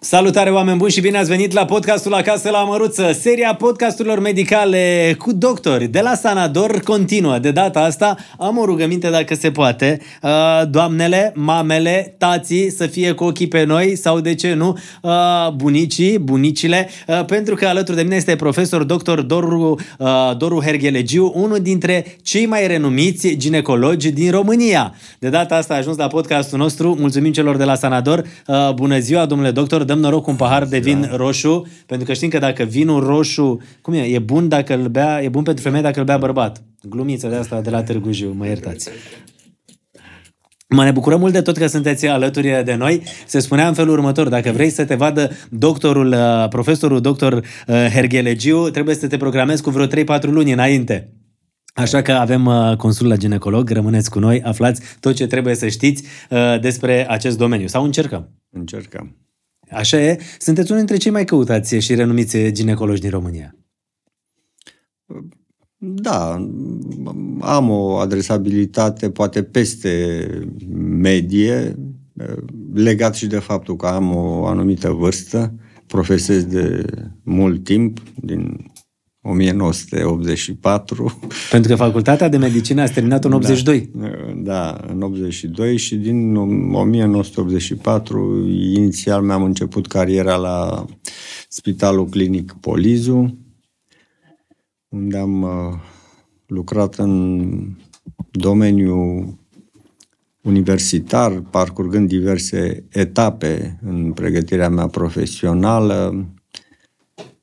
Salutare oameni buni și bine ați venit la podcastul Acasă la Măruță, seria podcasturilor medicale cu doctori de la Sanador continuă. De data asta am o rugăminte dacă se poate. Uh, doamnele, mamele, tații să fie cu ochii pe noi sau de ce nu, uh, bunicii, bunicile, uh, pentru că alături de mine este profesor dr. Doru, Doru Herghelegiu, unul dintre cei mai renumiți ginecologi din România. De data asta a ajuns la podcastul nostru. Mulțumim celor de la Sanador. Bună ziua, domnule doctor dăm noroc cu un pahar de vin roșu, pentru că știm că dacă vinul roșu, cum e, e bun dacă îl bea, e bun pentru femeie dacă îl bea bărbat. Glumiță de asta de la Târgu Jiu, mă iertați. Mă ne bucurăm mult de tot că sunteți alături de noi. Se spunea în felul următor, dacă vrei să te vadă doctorul, uh, profesorul doctor uh, Herghelegiu, trebuie să te programezi cu vreo 3-4 luni înainte. Așa că avem uh, consul la ginecolog, rămâneți cu noi, aflați tot ce trebuie să știți despre acest domeniu. Sau încercăm? Încercăm. Așa e. Sunteți unul dintre cei mai căutați și renumiți ginecologi din România. Da, am o adresabilitate poate peste medie, legat și de faptul că am o anumită vârstă, profesez de mult timp, din 1984. Pentru că facultatea de medicină a terminat în 82. Da, da, în 82 și din 1984 inițial mi-am început cariera la Spitalul Clinic Polizu, unde am uh, lucrat în domeniul universitar, parcurgând diverse etape în pregătirea mea profesională,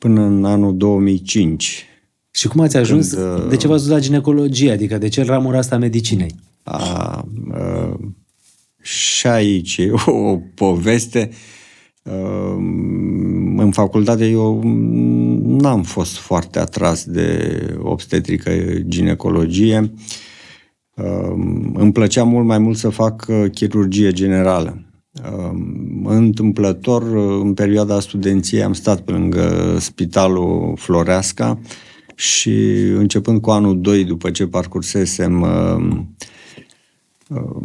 până în anul 2005. Și cum ați ajuns? Când, uh, de ce v-ați dus la ginecologie? Adică de ce ramura asta a medicinei? A, a, și aici e o poveste. A, în facultate eu n-am fost foarte atras de obstetrică ginecologie. Îmi plăcea mult mai mult să fac uh, chirurgie generală. Întâmplător, în perioada studenției, am stat pe lângă Spitalul Floreasca și începând cu anul 2, după ce parcursesem uh, uh,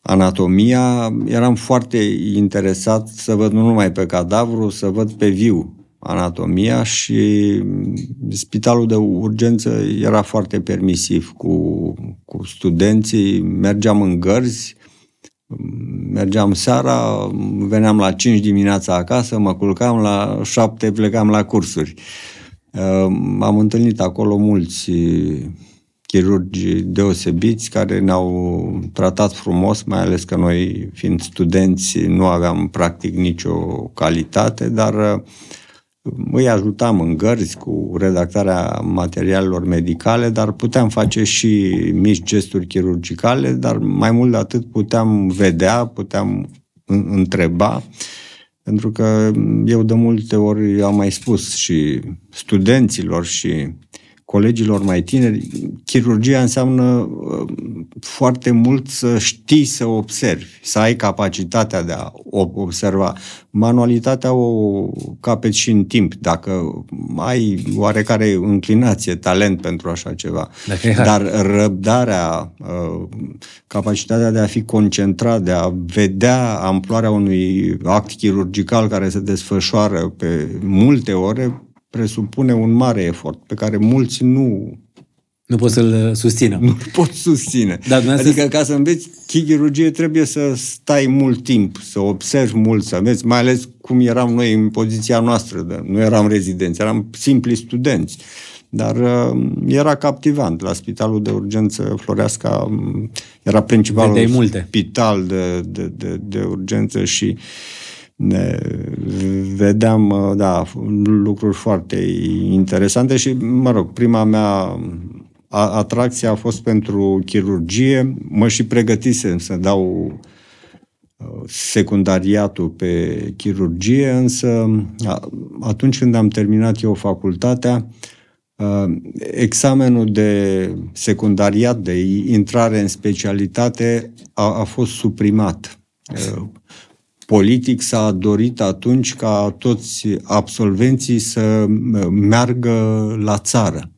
anatomia, eram foarte interesat să văd nu numai pe cadavru, să văd pe viu anatomia și spitalul de urgență era foarte permisiv cu, cu studenții, mergeam în gărzi, mergeam seara, veneam la 5 dimineața acasă, mă culcam, la 7 plecam la cursuri. Ehm, am întâlnit acolo mulți chirurgi deosebiți care ne-au tratat frumos, mai ales că noi, fiind studenți, nu aveam practic nicio calitate, dar îi ajutam în gărzi cu redactarea materialelor medicale, dar puteam face și mici gesturi chirurgicale, dar mai mult de atât puteam vedea, puteam întreba, pentru că eu de multe ori am mai spus și studenților și colegilor mai tineri, chirurgia înseamnă uh, foarte mult să știi să observi, să ai capacitatea de a observa. Manualitatea o capeți și în timp, dacă ai oarecare înclinație, talent pentru așa ceva. Dar răbdarea, uh, capacitatea de a fi concentrat, de a vedea amploarea unui act chirurgical care se desfășoară pe multe ore, presupune un mare efort pe care mulți nu nu pot să-l susțină. Nu pot susține. Da, adică ca să înveți chirurgie trebuie să stai mult timp, să observi mult, să vezi, mai ales cum eram noi în poziția noastră. De, nu eram rezidenți, eram simpli studenți. Dar uh, era captivant. La spitalul de urgență Floreasca um, era principalul multe. spital de, de, de, de urgență și uh, ne vedeam, uh, da, lucruri foarte interesante și, mă rog, prima mea atracție a fost pentru chirurgie. Mă și pregătisem să dau uh, secundariatul pe chirurgie, însă atunci când am terminat eu facultatea, uh, examenul de secundariat, de intrare în specialitate a, a fost suprimat politic s-a dorit atunci ca toți absolvenții să meargă la țară.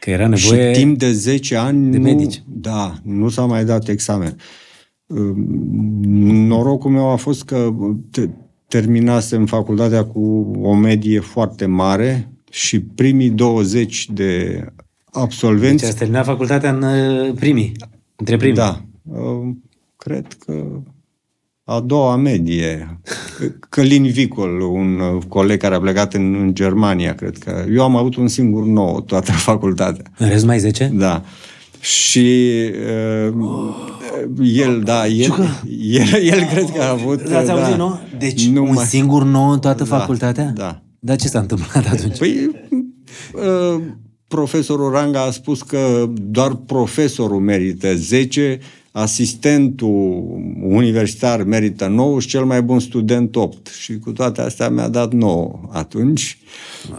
Că era nevoie Și timp de 10 ani de nu, medici. Da, nu s-a mai dat examen. Norocul meu a fost că terminasem facultatea cu o medie foarte mare și primii 20 de absolvenți... Deci ați terminat facultatea în uh, primii, între primii. Da. Uh, cred că a doua medie. Călin Vicol, un uh, coleg care a plecat în, în Germania, cred că. Eu am avut un singur nou toată facultatea. În rest mai 10? Da. Și uh, el, da, el, el, el cred că a avut... L-ați da, auzit, nu? Deci nu un mai... singur nou în toată da, facultatea? Da. Dar ce s-a întâmplat atunci? Păi, uh, profesorul Ranga a spus că doar profesorul merită 10, asistentul universitar merită 9 și cel mai bun student 8. Și cu toate astea mi-a dat 9 atunci.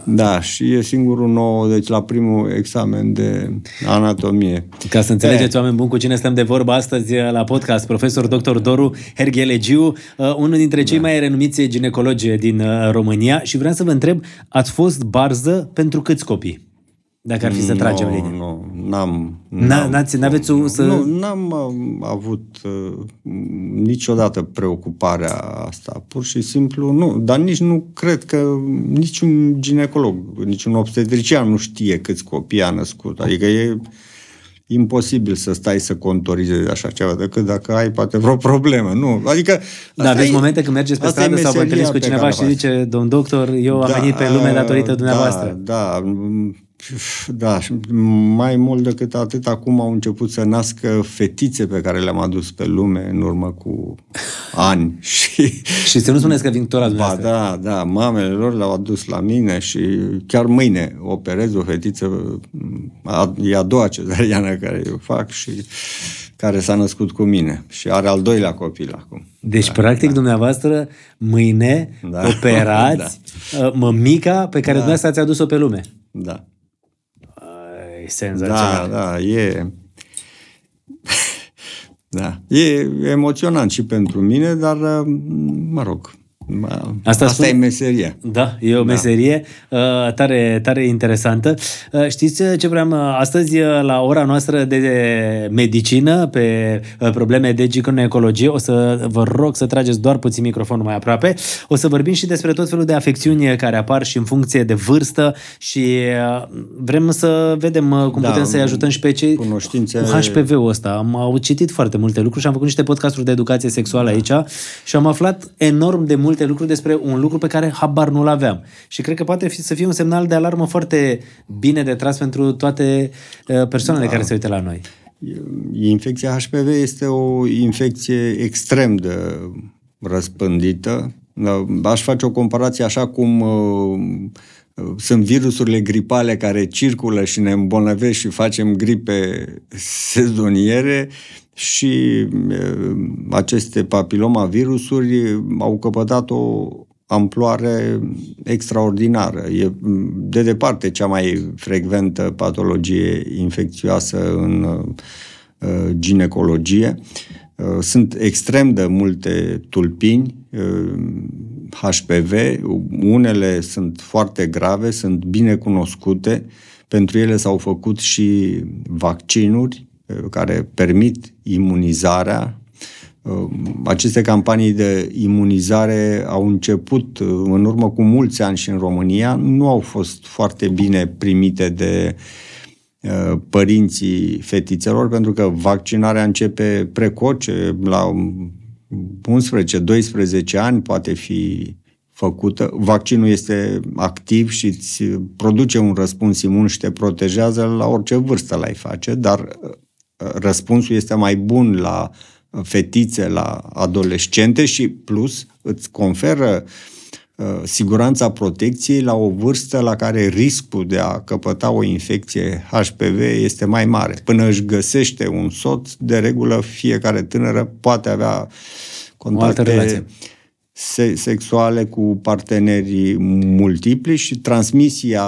Da, și e singurul 9, deci la primul examen de anatomie. Ca să înțelegeți, oameni buni, cu cine stăm de vorbă astăzi la podcast, profesor dr. Doru Herghelegiu, uh, unul dintre cei da. mai renumiți ginecologi din uh, România și vreau să vă întreb, ați fost barză pentru câți copii? Dacă ar fi să tragem no, linie. Nu, n-am. N-ați, n-aveți o, să... Nu, n-am avut uh, niciodată preocuparea asta. Pur și simplu, nu. Dar nici nu cred că niciun ginecolog, niciun obstetrician nu știe câți copii a născut. Adică e imposibil să stai să contorizezi așa ceva, decât dacă ai poate vreo problemă. Nu, adică... Da, aveți e, momente când mergeți pe stradă sau vă întâlniți cu cineva și zice, domn doctor, eu da, am venit pe lume datorită dumneavoastră. Da, da da, mai mult decât atât, acum au început să nască fetițe pe care le-am adus pe lume în urmă cu ani. Și, și să nu spuneți că vin tot la Ba da, da, mamele lor le-au adus la mine și chiar mâine operez o fetiță, e a doua cezariană care eu fac și care s-a născut cu mine și are al doilea copil acum. Deci, da, practic, da. dumneavoastră, mâine da. operați da. mămica pe care da. dumneavoastră ați adus-o pe lume. Da senzațional. Da, da, e... da, e emoționant și pentru mine, dar, mă rog, Asta, Asta spun... e meseria. Da, e o da. meserie uh, tare, tare interesantă. Uh, știți ce vreau astăzi uh, la ora noastră de medicină pe uh, probleme de ginecologie, o să vă rog să trageți doar puțin microfonul mai aproape. O să vorbim și despre tot felul de afecțiuni care apar și în funcție de vârstă și uh, vrem să vedem uh, cum da, putem să-i ajutăm și pe cei cunoștințe... cu HPV-ul ăsta. Am au citit foarte multe lucruri și am făcut niște podcasturi de educație sexuală da. aici și am aflat enorm de multe lucruri despre un lucru pe care habar nu-l aveam. Și cred că poate fi, să fie un semnal de alarmă foarte bine de tras pentru toate uh, persoanele da. care se uită la noi. Infecția HPV este o infecție extrem de răspândită. Da, aș face o comparație așa cum uh, sunt virusurile gripale care circulă și ne îmbolnăvesc și facem gripe sezoniere și aceste papilomavirusuri au căpătat o amploare extraordinară. E de departe cea mai frecventă patologie infecțioasă în uh, ginecologie. Uh, sunt extrem de multe tulpini HPV, uh, unele sunt foarte grave, sunt bine cunoscute, pentru ele s-au făcut și vaccinuri care permit imunizarea. Aceste campanii de imunizare au început în urmă cu mulți ani și în România, nu au fost foarte bine primite de uh, părinții fetițelor, pentru că vaccinarea începe precoce, la 11-12 ani poate fi făcută. Vaccinul este activ și îți produce un răspuns imun și te protejează la orice vârstă l-ai face, dar răspunsul este mai bun la fetițe, la adolescente și plus îți conferă uh, siguranța protecției la o vârstă la care riscul de a căpăta o infecție HPV este mai mare. Până își găsește un soț, de regulă fiecare tânără poate avea contacte sexuale cu partenerii multipli și transmisia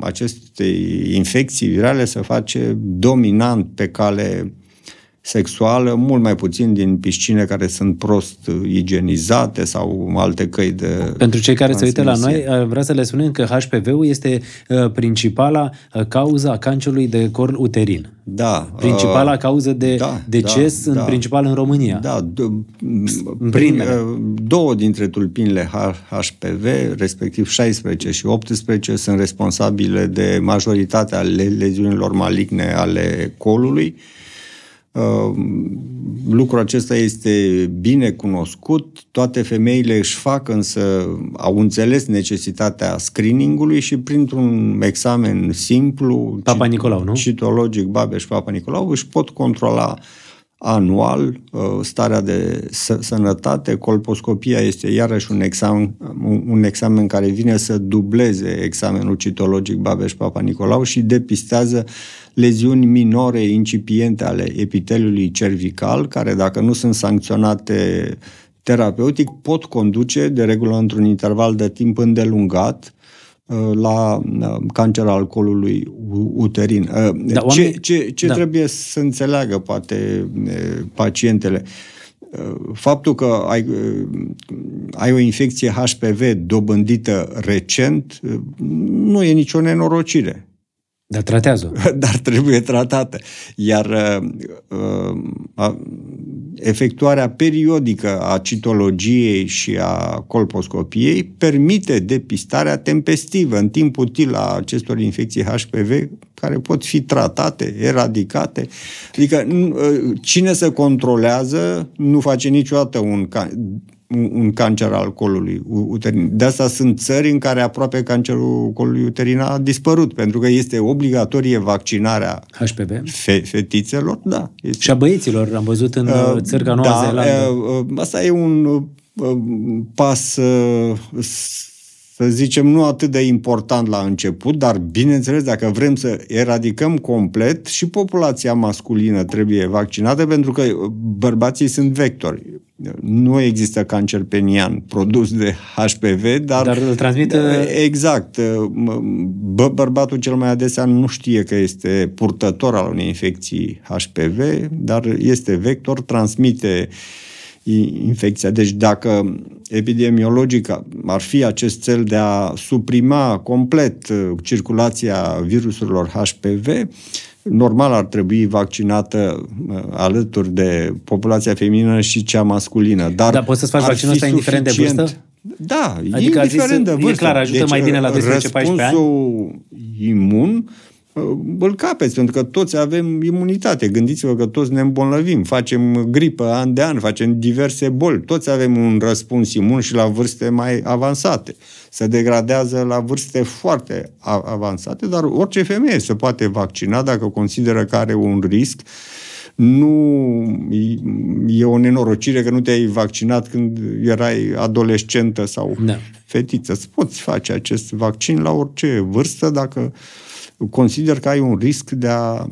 acestei infecții virale se face dominant pe cale sexuală, mult mai puțin din piscine care sunt prost igienizate sau alte căi de Pentru cei care se uită la noi, vreau să le spunem că HPV-ul este uh, principala uh, cauza a cancerului de corn uterin. Da. Principala uh, cauză de da, deces, da, în da, principal în România. Da. Prin, două dintre tulpinile HPV, respectiv 16 și 18, sunt responsabile de majoritatea leziunilor maligne ale colului. Lucrul acesta este bine cunoscut, toate femeile își fac însă, au înțeles necesitatea screeningului și printr-un examen simplu, Papa Nicolau, nu? citologic, Babeș Papa Nicolau, își pot controla anual uh, starea de sănătate. Colposcopia este iarăși un examen, un examen care vine să dubleze examenul citologic Babeș-Papa Nicolau și depistează leziuni minore incipiente ale epiteliului cervical, care dacă nu sunt sancționate terapeutic, pot conduce, de regulă într-un interval de timp îndelungat, Uh, la uh, cancer al colului uterin. Uh, da, oamenii... Ce, ce, ce da. trebuie să înțeleagă, poate, pacientele? Faptul că ai, ai o infecție HPV dobândită recent nu e nicio nenorocire. Dar tratează Dar trebuie tratată. Iar uh, efectuarea periodică a citologiei și a colposcopiei permite depistarea tempestivă în timp util a acestor infecții HPV care pot fi tratate, eradicate. Adică cine se controlează nu face niciodată un un cancer al colului uterin. De asta sunt țări în care aproape cancerul colului uterin a dispărut, pentru că este obligatorie vaccinarea HPV. Fe- fetițelor. Da, este. Și a băieților, am văzut în uh, țări ca Noua da, Zeelandă. Uh, uh, asta e un uh, pas uh, să zicem, nu atât de important la început, dar bineînțeles, dacă vrem să eradicăm complet, și populația masculină trebuie vaccinată, pentru că bărbații sunt vectori. Nu există cancer penian produs de HPV, dar... Dar îl transmite... Exact. Bă, bărbatul cel mai adesea nu știe că este purtător al unei infecții HPV, dar este vector, transmite infecția. Deci dacă epidemiologic ar fi acest cel de a suprima complet uh, circulația virusurilor HPV, normal ar trebui vaccinată uh, alături de populația feminină și cea masculină. Dar, Dar poți să-ți faci vaccinul ăsta indiferent de vârstă? Da, adică indiferent de vârstă. E clar, ajută deci, mai bine la 12-14 ani? imun îl capeți, pentru că toți avem imunitate. Gândiți-vă că toți ne îmbolnăvim, facem gripă an de an, facem diverse boli. Toți avem un răspuns imun și la vârste mai avansate. Se degradează la vârste foarte avansate, dar orice femeie se poate vaccina dacă consideră că are un risc nu e o nenorocire că nu te-ai vaccinat când erai adolescentă sau da. fetiță. Îți poți face acest vaccin la orice vârstă dacă consider că ai un risc de a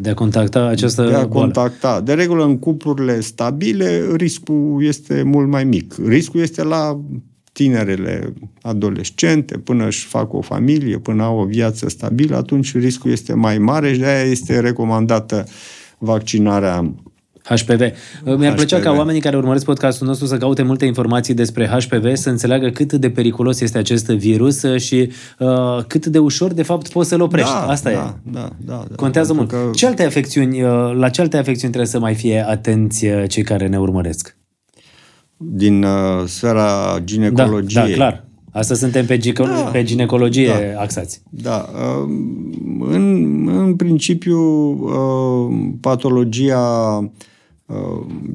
de a contacta această De a boală. contacta. De regulă, în cuplurile stabile, riscul este mult mai mic. Riscul este la tinerele adolescente, până își fac o familie, până au o viață stabilă, atunci riscul este mai mare și de aia este recomandată vaccinarea HPV. Mi-ar HPV. plăcea ca oamenii care urmăresc podcastul nostru să caute multe informații despre HPV, să înțeleagă cât de periculos este acest virus și uh, cât de ușor, de fapt, poți să-l oprești. Da, Asta da, e. Da, da, da, Contează mult. Că... Ce alte afecțiuni, uh, la ce alte afecțiuni trebuie să mai fie atenți uh, cei care ne urmăresc? Din uh, sfera ginecologiei. Da, da, clar. Asta suntem pe, gico- da, pe ginecologie da, axați. Da. Uh, în, în principiu, uh, patologia Uh,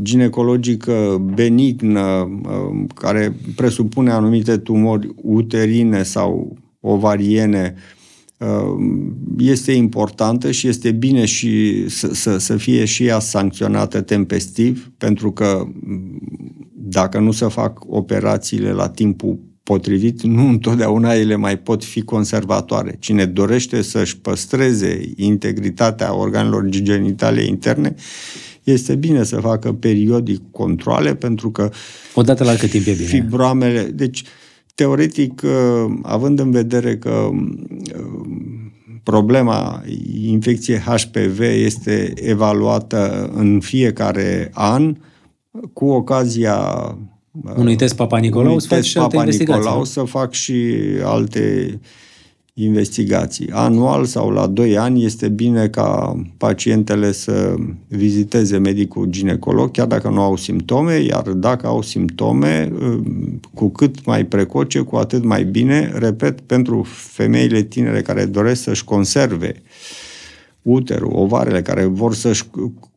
ginecologică benignă, uh, care presupune anumite tumori uterine sau ovariene, uh, este importantă și este bine și să, să, să fie și ea sancționată tempestiv, pentru că dacă nu se fac operațiile la timpul potrivit, nu întotdeauna ele mai pot fi conservatoare. Cine dorește să-și păstreze integritatea organelor genitale interne, este bine să facă periodic controle, pentru că... Odată la cât timp e bine? Fibroamele... Deci, teoretic, uh, având în vedere că uh, problema infecției HPV este evaluată în fiecare an cu ocazia unui test Papa Nicolau, unui să faci test și alte Papa investigații. Nicolau nu? să fac și alte investigații. Anual sau la 2 ani este bine ca pacientele să viziteze medicul ginecolog, chiar dacă nu au simptome, iar dacă au simptome, cu cât mai precoce, cu atât mai bine. Repet, pentru femeile tinere care doresc să-și conserve uterul, ovarele, care vor să-și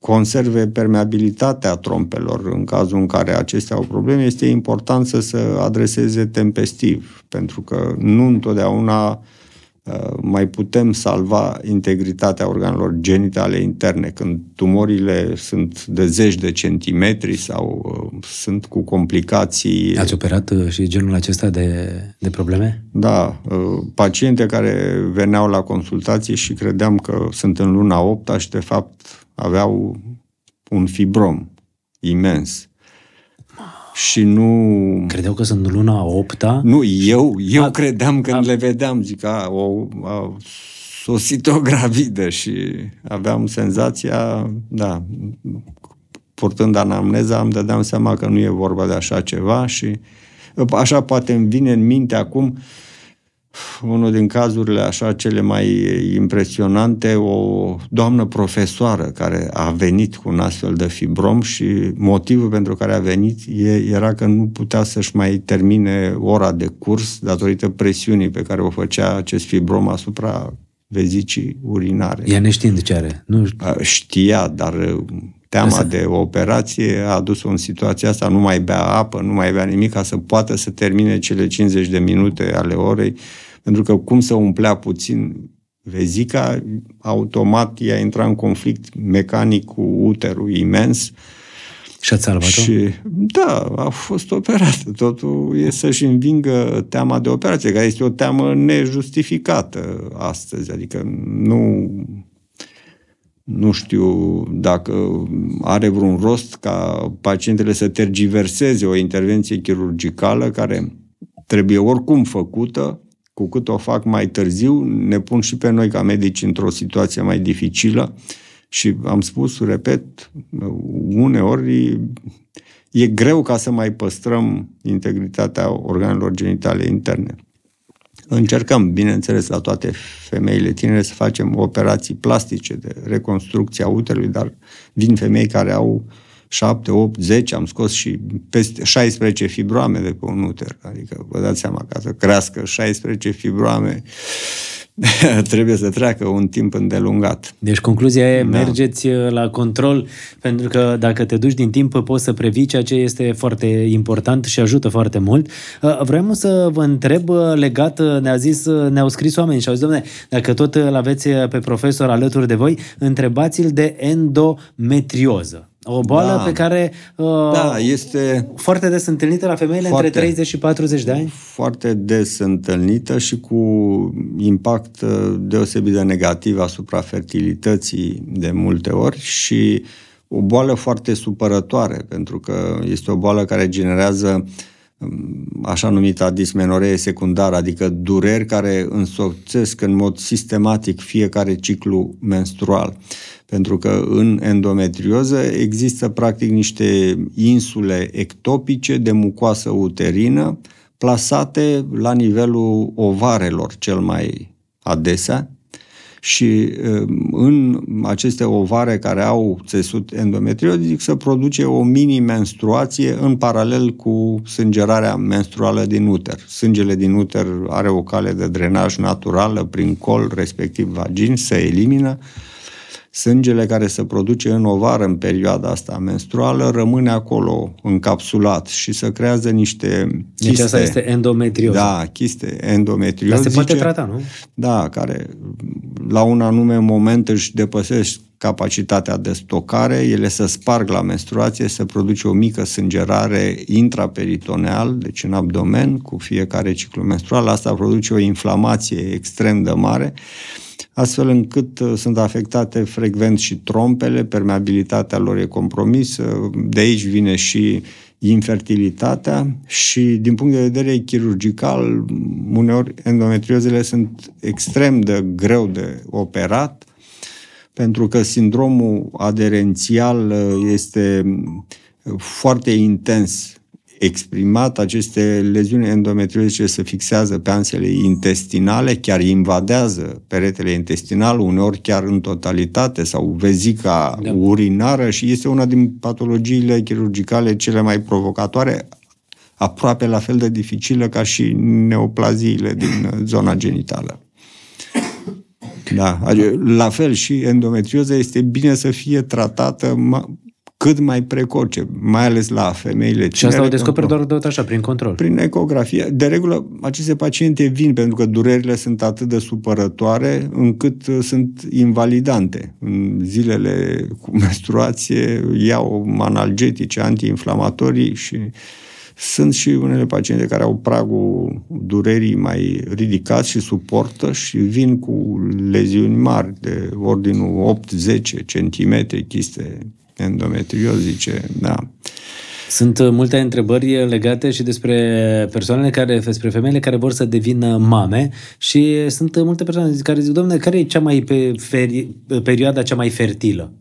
conserve permeabilitatea trompelor în cazul în care acestea au probleme, este important să se adreseze tempestiv, pentru că nu întotdeauna mai putem salva integritatea organelor genitale interne când tumorile sunt de zeci de centimetri sau uh, sunt cu complicații. Ați operat uh, și genul acesta de, de probleme? Da, uh, paciente care veneau la consultație și credeam că sunt în luna 8 și de fapt aveau un fibrom imens și nu... Credeau că sunt luna 8 -a? Nu, eu, eu a, credeam când a, le vedeam, zic, a, o, a sosit o gravidă și aveam senzația, da, purtând anamneza, îmi dădeam seama că nu e vorba de așa ceva și așa poate îmi vine în minte acum uh, unul din cazurile așa cele mai impresionante, o doamnă profesoară care a venit cu un astfel de fibrom și motivul pentru care a venit era că nu putea să-și mai termine ora de curs datorită presiunii pe care o făcea acest fibrom asupra vezicii urinare. Ea neștiind ce are. Nu... Știa, dar teama Asta. de operație a adus-o în situația asta, nu mai bea apă, nu mai bea nimic ca să poată să termine cele 50 de minute ale orei pentru că cum să umplea puțin vezica, automat ea intra în conflict mecanic cu uterul imens. Și ați salvat Și, da, a fost operată. Totul e să-și învingă teama de operație, care este o teamă nejustificată astăzi. Adică nu, nu știu dacă are vreun rost ca pacientele să tergiverseze o intervenție chirurgicală care trebuie oricum făcută cu cât o fac mai târziu, ne pun și pe noi ca medici într-o situație mai dificilă și am spus, repet, uneori e greu ca să mai păstrăm integritatea organelor genitale interne. Încercăm, bineînțeles, la toate femeile tinere să facem operații plastice de reconstrucție a uterului, dar vin femei care au uh, 7, 8, 10, am scos și peste 16 fibroame de pe un uter. Adică vă dați seama, ca să crească 16 fibroame, trebuie să treacă un timp îndelungat. Deci concluzia e, da. mergeți uh, la control, pentru că dacă te duci din timp poți să previi, ceea ce este foarte important și ajută foarte mult. Uh, vreau să vă întreb uh, legat, ne-a zis, ne-au scris oameni și au zis, domnule, dacă tot îl aveți pe profesor alături de voi, foarte-l de endometrioză. O boală da. pe care uh, da, este foarte des întâlnită la femeile foarte, între 30 și 40 de ani? Foarte des întâlnită și cu impact uh, deosebit de negativ asupra fertilității de multe ori și o boală foarte supărătoare, pentru că este o boală care generează um, așa numita dismenoree secundară, adică dureri care însoțesc în mod sistematic fiecare ciclu menstrual. Pentru că în endometrioză există practic niște insule ectopice de mucoasă uterină plasate la nivelul ovarelor cel mai adesea și um, în aceste ovare care au țesut endometriozic se produce o mini-menstruație în paralel cu sângerarea menstruală din uter. Sângele din uter are o cale de drenaj naturală prin col, respectiv vagin, se elimină Sângele care se produce în ovar în perioada asta menstruală rămâne acolo încapsulat și se creează niște chiste. Deci asta este endometrioză. Da, chiste endometriozice. Dar se poate trata, nu? Da, care la un anume moment își depăsesc capacitatea de stocare, ele se sparg la menstruație, se produce o mică sângerare intraperitoneal, deci în abdomen, cu fiecare ciclu menstrual. Asta produce o inflamație extrem de mare astfel încât uh, sunt afectate frecvent și trompele, permeabilitatea lor e compromisă, de aici vine și infertilitatea și din punct de vedere chirurgical, uneori endometriozele sunt extrem de greu de operat pentru că sindromul aderențial este foarte intens exprimat, aceste leziuni endometriozice se fixează pe ansele intestinale, chiar invadează peretele intestinal, uneori chiar în totalitate, sau vezica da. urinară și este una din patologiile chirurgicale cele mai provocatoare, aproape la fel de dificilă ca și neoplaziile din zona genitală. Da, la fel și endometrioza este bine să fie tratată cât mai precoce, mai ales la femeile Și asta o descoperi doar de așa, prin control. Prin ecografie. De regulă, aceste paciente vin pentru că durerile sunt atât de supărătoare încât uh, sunt invalidante. În zilele cu menstruație iau analgetice, antiinflamatorii și sunt și unele paciente care au pragul durerii mai ridicat și suportă și vin cu leziuni mari de ordinul 8-10 cm, chiste endometriozice, da. Sunt uh, multe întrebări legate și despre persoanele care, despre femeile care vor să devină mame și sunt multe persoane care zic, domnule, care e cea mai pe feri, perioada cea mai fertilă?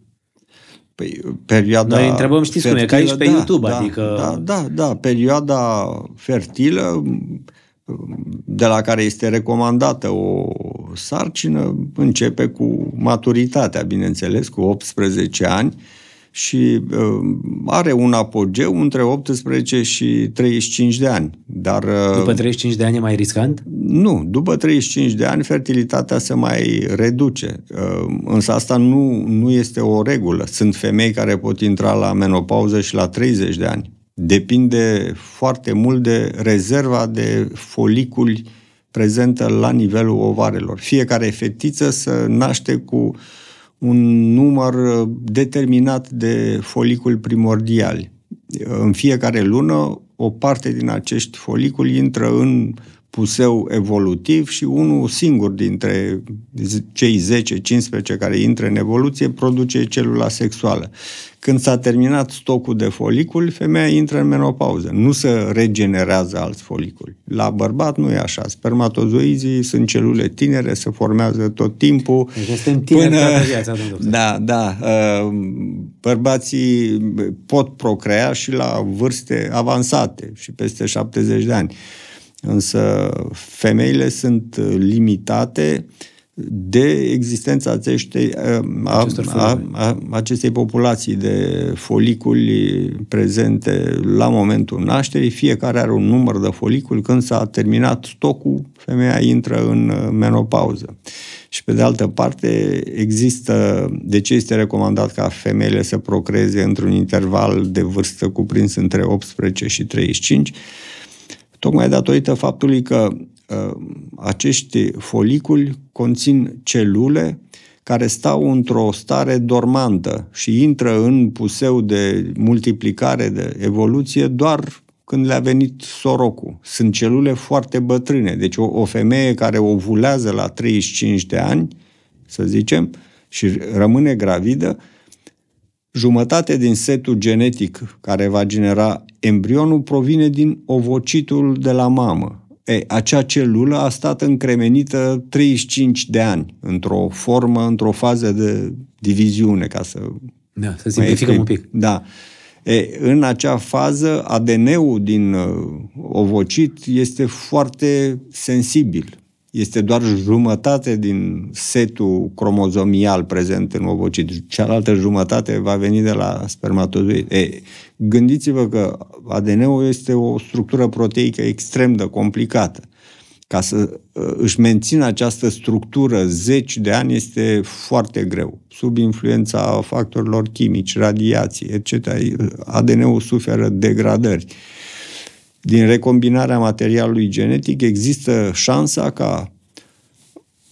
Păi, perioada Noi întrebăm, știți fertilă, cum e, ca aici pe da, YouTube, da, adică... Da, da, da, perioada fertilă de la care este recomandată o sarcină începe cu maturitatea, bineînțeles, cu 18 ani, și uh, are un apogeu între 18 și 35 de ani. Dar, uh, după 35 de ani e mai riscant? Nu, după 35 de ani fertilitatea se mai reduce. Uh, însă asta nu, nu este o regulă. Sunt femei care pot intra la menopauză și la 30 de ani. Depinde foarte mult de rezerva de foliculi prezentă la nivelul ovarelor. Fiecare fetiță să naște cu uh, un număr uh, determinat de foliculi primordiali. În fiecare lună, o parte din acești foliculi intră în puseu evolutiv și unul singur dintre cei 10-15 care intră în evoluție produce celula sexuală. Când s-a terminat stocul de foliculi, femeia intră în menopauză. Nu se regenerează alți foliculi. La bărbat nu e așa. Spermatozoizii sunt celule tinere, se formează tot timpul. Deci suntem tineri până... toată viața, Da, da. Uh, bărbații pot procrea și la vârste avansate și peste 70 de ani. Însă femeile sunt limitate de existența acestei, a, a, a, acestei populații de foliculi prezente la momentul nașterii. Fiecare are un număr de foliculi. Când s-a terminat stocul, femeia intră în menopauză. Și pe de altă parte, există, de ce este recomandat ca femeile să procreeze într-un interval de vârstă cuprins între 18 și 35? Tocmai datorită faptului că uh, acești foliculi conțin celule care stau într-o stare dormantă și intră în puseu de multiplicare, de evoluție, doar când le-a venit sorocul. Sunt celule foarte bătrâne. Deci o, o femeie care ovulează la 35 de ani, să zicem, și rămâne gravidă, Jumătate din setul genetic care va genera embrionul provine din ovocitul de la mamă. E, acea celulă a stat încremenită 35 de ani, într-o formă, într-o fază de diviziune, ca să... Da, să simplificăm un pic. Da. E, în acea fază, ADN-ul din uh, ovocit este foarte sensibil este doar jumătate din setul cromozomial prezent în ovocit. Cealaltă jumătate va veni de la spermatozoid. E, gândiți-vă că ADN-ul este o structură proteică extrem de complicată. Ca să uh, își mențină această structură zeci de ani este foarte greu. Sub influența factorilor chimici, radiații, etc. ADN-ul suferă degradări din recombinarea materialului genetic există șansa ca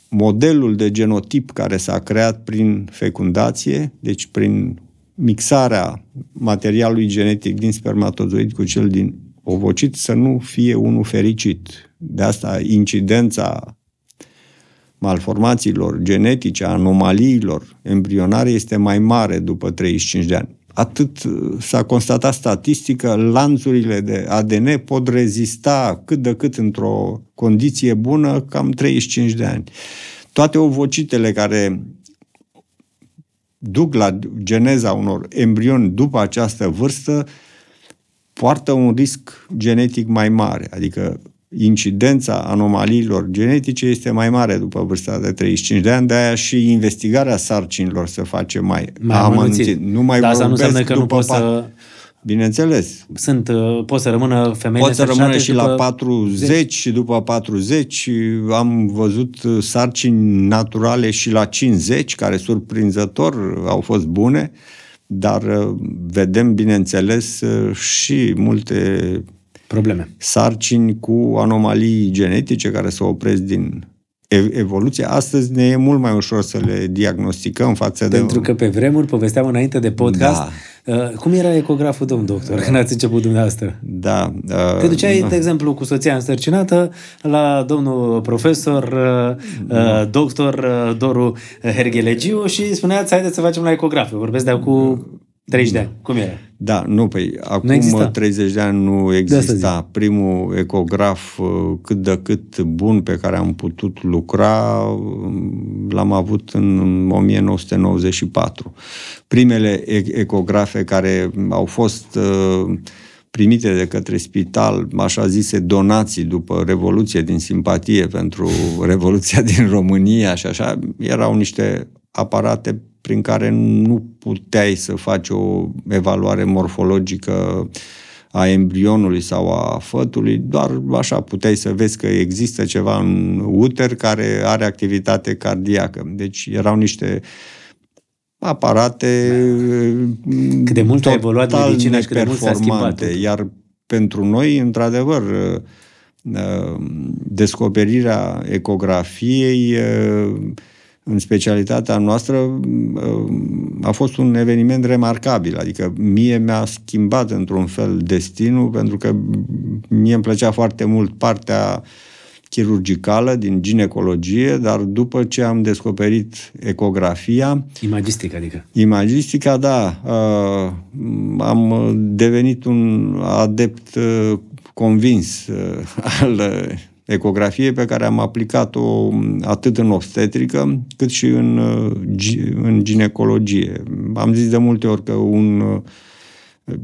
modelul de genotip care s-a creat prin fecundație, deci prin mixarea materialului genetic din spermatozoid cu cel din ovocit, să nu fie unul fericit. De asta incidența malformațiilor genetice, anomaliilor embrionare este mai mare după 35 de ani. Atât s-a constatat statistică, lanțurile de ADN pot rezista cât de cât într-o condiție bună cam 35 de ani. Toate ovocitele care duc la geneza unor embrioni după această vârstă poartă un risc genetic mai mare, adică incidența anomaliilor genetice este mai mare după vârsta de 35 de ani, de aia și investigarea sarcinilor se face mai, mai amănunțit. Nu mai Dar asta nu înseamnă că nu poți pat... să... Bineînțeles. Sunt, uh, pot să rămână femeile Pot să rămână și după... la 40 și după 40. Am văzut sarcini naturale și la 50, care surprinzător au fost bune, dar uh, vedem, bineînțeles, uh, și multe probleme. Sarcini cu anomalii genetice care se opresc din evoluție. Astăzi ne e mult mai ușor să le diagnosticăm față de... Pentru că pe vremuri, povesteam înainte de podcast, da. uh, cum era ecograful, domn doctor, când ați început dumneavoastră? Da. Uh, Te duceai, uh, de exemplu, cu soția însărcinată la domnul profesor, uh, uh, doctor uh, Doru Herghelegiu și spuneați, haideți să facem la ecografie. Vorbesc de acum 30 de ani. Cum era? Da, nu, păi acum nu 30 de ani nu exista. Primul ecograf uh, cât de cât bun pe care am putut lucra um, l-am avut în 1994. Primele ecografe care au fost uh, primite de către spital, așa zise, donații după Revoluție din simpatie pentru Revoluția din România și așa, erau niște aparate prin care nu puteai să faci o evaluare morfologică a embrionului sau a fătului, doar așa puteai să vezi că există ceva în uter care are activitate cardiacă. Deci erau niște aparate cât de mult a evoluat medicina și cât de mult s-a schimbat. Iar pentru noi, într-adevăr, descoperirea ecografiei în specialitatea noastră a fost un eveniment remarcabil. Adică mie mi-a schimbat într-un fel destinul, pentru că mie îmi plăcea foarte mult partea chirurgicală din ginecologie, dar după ce am descoperit ecografia... Imagistica, adică? Imagistica, da. Uh, am devenit un adept uh, convins uh, al ecografie pe care am aplicat-o atât în obstetrică cât și în, în ginecologie. Am zis de multe ori că un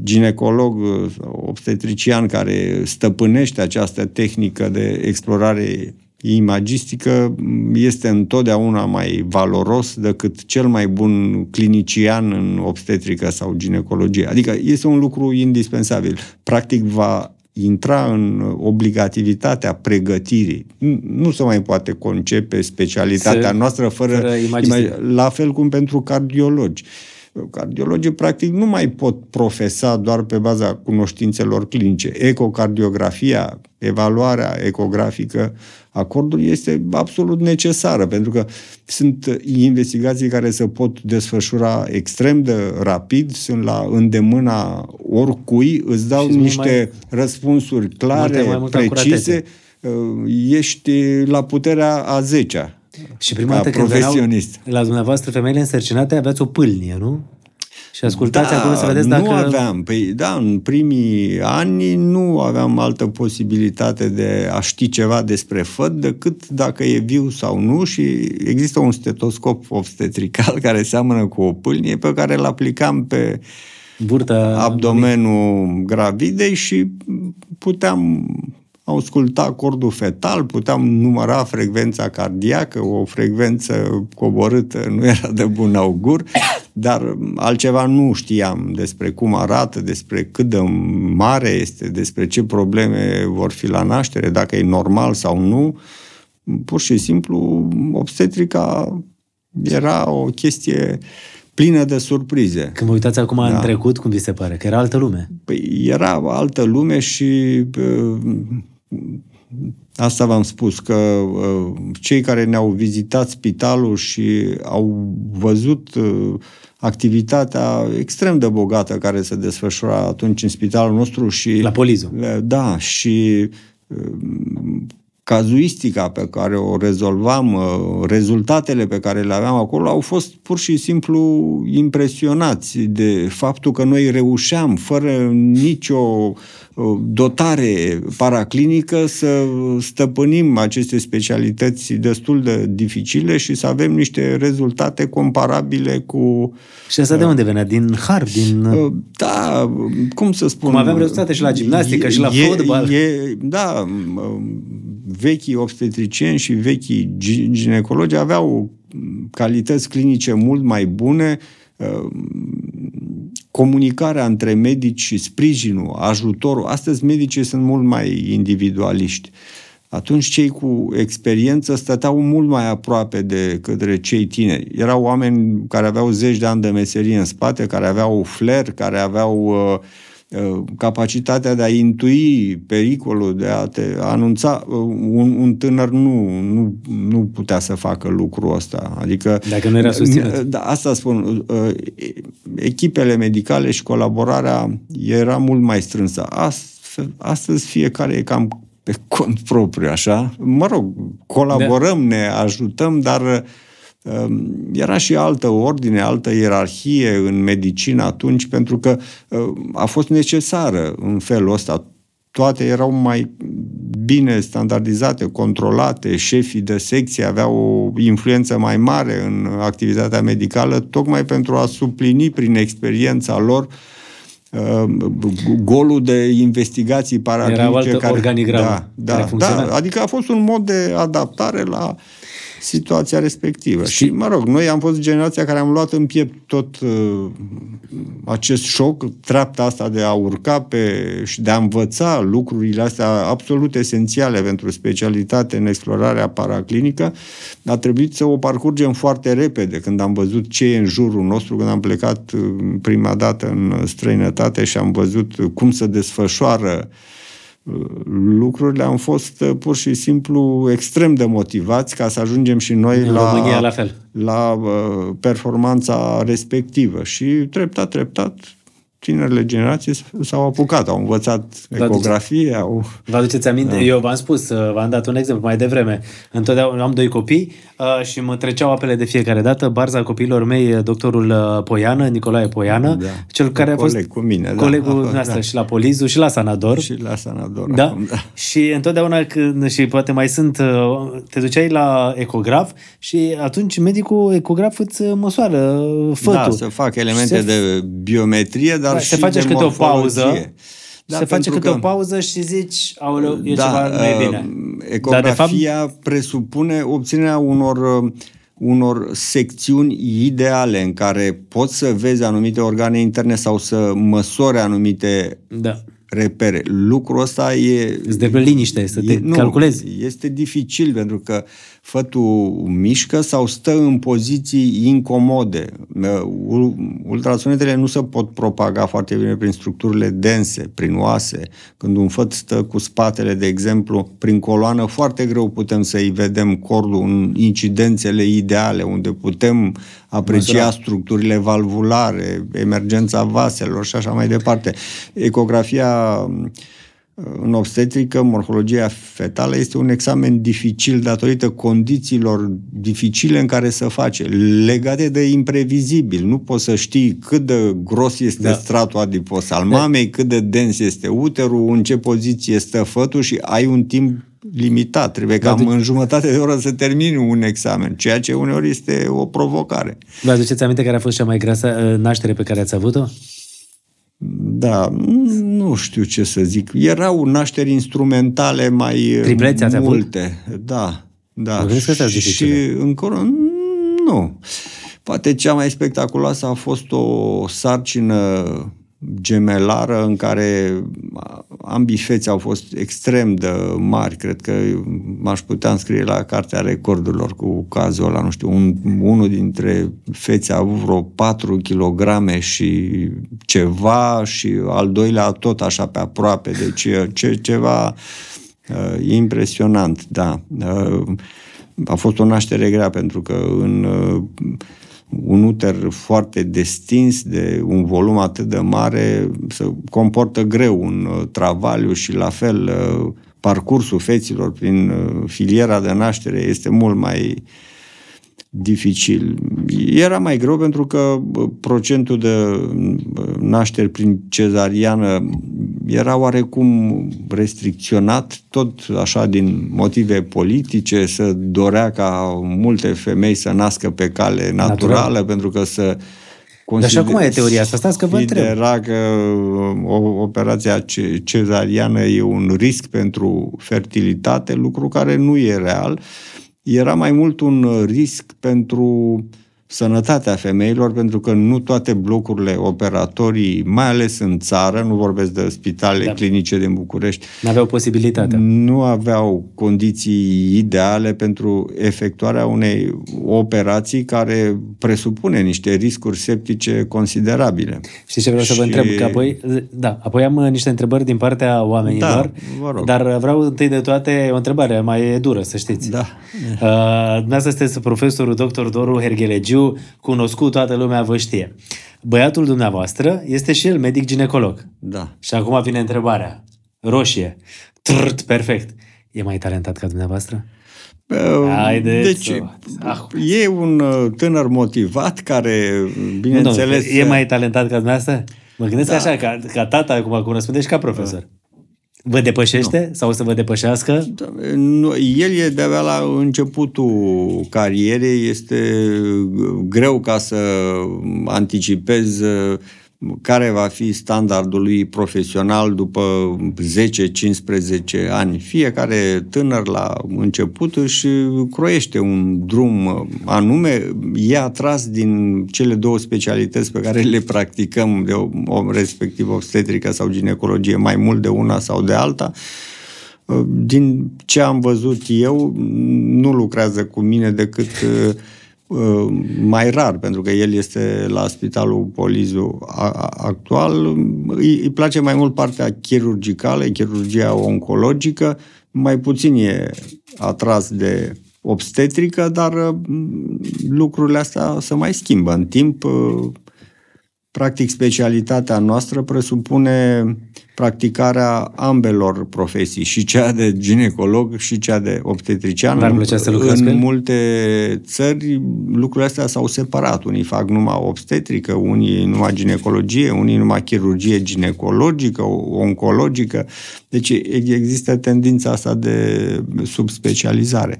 ginecolog obstetrician care stăpânește această tehnică de explorare imagistică este întotdeauna mai valoros decât cel mai bun clinician în obstetrică sau ginecologie. Adică este un lucru indispensabil. Practic va intra în obligativitatea pregătirii. Nu se mai poate concepe specialitatea se, noastră fără, fără imagine. La fel cum pentru cardiologi. Cardiologii, practic, nu mai pot profesa doar pe baza cunoștințelor clinice. Ecocardiografia, evaluarea ecografică acordul este absolut necesară, pentru că sunt investigații care se pot desfășura extrem de rapid, sunt la îndemâna oricui, îți dau și niște mai, răspunsuri clare, multe, mai precise, uh, ești la puterea a zecea. Și prima dată când veneau la dumneavoastră femeile însărcinate aveați o pâlnie, nu? Și ascultați da, acolo să vedeți dacă... Nu aveam. Păi, da, în primii ani nu aveam altă posibilitate de a ști ceva despre făt decât dacă e viu sau nu și există un stetoscop obstetrical care seamănă cu o pâlnie pe care îl aplicam pe Burta abdomenul gravidei și puteam ausculta cordul fetal, puteam număra frecvența cardiacă, o frecvență coborâtă nu era de bun augur, dar altceva nu știam despre cum arată, despre cât de mare este, despre ce probleme vor fi la naștere, dacă e normal sau nu. Pur și simplu, obstetrica era o chestie plină de surprize. Când vă uitați acum da. în trecut, cum vi se pare? Că era altă lume. Păi era altă lume și Asta v-am spus, că uh, cei care ne-au vizitat spitalul și au văzut uh, activitatea extrem de bogată care se desfășura atunci în spitalul nostru și... La Polizu. Da, și cazuistica pe care o rezolvam, uh, rezultatele pe care le aveam acolo, au fost pur și simplu impresionați de faptul că noi reușeam, fără nicio dotare paraclinică să stăpânim aceste specialități destul de dificile și să avem niște rezultate comparabile cu... Și asta de unde venea? Din har? Din... Da, cum să spun... Cum avem rezultate și la gimnastică e, și la e, fotbal. E, da, vechii obstetricieni și vechii ginecologi aveau calități clinice mult mai bune, comunicarea între medici și sprijinul, ajutorul. Astăzi medicii sunt mult mai individualiști. Atunci cei cu experiență stăteau mult mai aproape de către cei tineri. Erau oameni care aveau zeci de ani de meserie în spate, care aveau flair, care aveau uh, Uh, capacitatea de a intui pericolul, de a te anunța. Uh, un, un tânăr nu, nu, nu putea să facă lucrul ăsta. Adică, Dacă nu era susținut. Da, asta spun. Uh, echipele medicale și colaborarea era mult mai strânsă. Astăzi fiecare e cam pe cont propriu, așa. Mă rog, colaborăm, da. ne ajutăm, dar Ehm, era și altă ordine, altă ierarhie în medicină atunci, pentru că ehm, a fost necesară în felul ăsta. Toate erau mai bine standardizate, controlate, șefii de secție aveau o influență mai mare în activitatea medicală, tocmai pentru a suplini prin experiența lor ehm, golul de investigații paraclinice. Era o altă care, organigramă da, care da, da, adică a fost un mod de adaptare la situația respectivă. Știi? Și, mă rog, noi am fost generația care am luat în piept tot uh, acest șoc, treapta asta de a urca pe, și de a învăța lucrurile astea absolut esențiale pentru specialitate în explorarea paraclinică, a trebuit să o parcurgem foarte repede când am văzut ce e în jurul nostru, când am plecat uh, prima dată în străinătate și am văzut cum se desfășoară uh, lucrurile am fost uh, pur și simplu extrem de motivați ca să ajungem și noi în la, România, la, fel. la uh, performanța respectivă. Și treptat, treptat, tinerile generații s-au apucat, au învățat ecografie, au... Vă aduceți aminte? Da. Eu v-am spus, uh, v-am dat un exemplu mai devreme. Întotdeauna am doi copii uh, și mă treceau apele de fiecare dată. Barza copiilor mei, doctorul uh, Poiană, Nicolae Poiană, da. cel care a fost coleg cu mine, da. colegul da. da. și la Polizu și la Sanador. Și la Sanador. Da? Acum, da. Și întotdeauna când, și poate mai sunt, te duceai la ecograf și atunci medicul ecograf îți măsoară fătul. Da, să fac elemente se... de biometrie, dar da, și se face de câte o pauză da, se face câte că, o pauză și zici, aoleu, e da, ceva mai bine. Ecografia Dar, de fapt... presupune obținerea unor uh, unor secțiuni ideale în care poți să vezi anumite organe interne sau să măsori anumite da repere. Lucrul ăsta e... Îți de liniște, să te e, nu, calculezi. Este dificil pentru că fătul mișcă sau stă în poziții incomode. Ultrasonetele nu se pot propaga foarte bine prin structurile dense, prin oase. Când un făt stă cu spatele, de exemplu, prin coloană, foarte greu putem să-i vedem cordul în incidențele ideale, unde putem aprecia Măsura. structurile valvulare, emergența vaselor și așa mai departe. Ecografia în obstetrică, morfologia fetală este un examen dificil datorită condițiilor dificile în care se face, legate de imprevizibil. Nu poți să știi cât de gros este da. stratul adipos al mamei, cât de dens este uterul, în ce poziție stă fătul și ai un timp limitat. Trebuie da, cam de... în jumătate de oră să termini un examen, ceea ce uneori este o provocare. Vă aduceți aminte care a fost cea mai grasă uh, naștere pe care ați avut-o? Da, nu știu ce să zic. Erau nașteri instrumentale mai Tripleți ați multe. Avut? Da, da. că și încă nu. Poate cea mai spectaculoasă a fost o sarcină gemelară în care ambii feți au fost extrem de mari. Cred că m-aș putea înscrie la Cartea Recordurilor cu cazul ăla. Nu știu, un, unul dintre feți a avut vreo 4 kg și ceva și al doilea tot așa pe aproape. Deci ce, ceva uh, impresionant, da. Uh, a fost o naștere grea pentru că în uh, un uter foarte destins, de un volum atât de mare, se comportă greu un uh, travaliu și la fel uh, parcursul feților prin uh, filiera de naștere este mult mai dificil. Era mai greu pentru că procentul de nașteri prin cezariană era oarecum restricționat, tot așa din motive politice, să dorea ca multe femei să nască pe cale naturală, Natural. pentru că să Dar și acum e teoria asta, stați că vă întreb. că o, operația cezariană e un risc pentru fertilitate, lucru care nu e real. Era mai mult un risc pentru uh, sănătatea femeilor, pentru că nu toate blocurile operatorii, mai ales în țară, nu vorbesc de spitale da. clinice din București, nu aveau posibilitatea. Nu aveau condiții ideale pentru efectuarea unei operații care presupune niște riscuri septice considerabile. Știți ce vreau Și... să vă întreb? Că apoi, da, apoi am niște întrebări din partea oamenilor, da, vă rog. dar vreau întâi de toate o întrebare mai dură, să știți. Da. Uh, dumneavoastră sunteți profesorul dr. Doru Herghelegiu, Giurgiu, cunoscut, toată lumea vă știe. Băiatul dumneavoastră este și el medic ginecolog. Da. Și acum vine întrebarea. Roșie. Trrt, perfect. E mai talentat ca dumneavoastră? Haideți deci, ah. e un uh, tânăr motivat care, bineînțeles... Nu, e mai talentat ca dumneavoastră? Mă gândesc da. așa, ca, ca tata, acum cum răspundeți, ca profesor. Da. Vă depășește nu. sau o să vă depășească? Da, nu, el e de-abia la începutul carierei, este greu ca să anticipez care va fi standardul lui profesional după 10-15 ani. Fiecare tânăr la început își croiește un drum anume, e atras din cele două specialități pe care le practicăm, de o, respectiv obstetrică sau ginecologie, mai mult de una sau de alta. Din ce am văzut eu, nu lucrează cu mine decât Uh, mai rar, pentru că el este la Spitalul Polizu actual, îi, îi place mai mult partea chirurgicală, chirurgia oncologică, mai puțin e atras de obstetrică, dar uh, lucrurile astea se mai schimbă. În timp, uh, practic, specialitatea noastră presupune practicarea ambelor profesii, și cea de ginecolog și cea de obstetrician. Dar plăcea să În în multe țări lucrurile astea s-au separat. Unii fac numai obstetrică, unii numai ginecologie, unii numai chirurgie ginecologică, oncologică. Deci există tendința asta de subspecializare.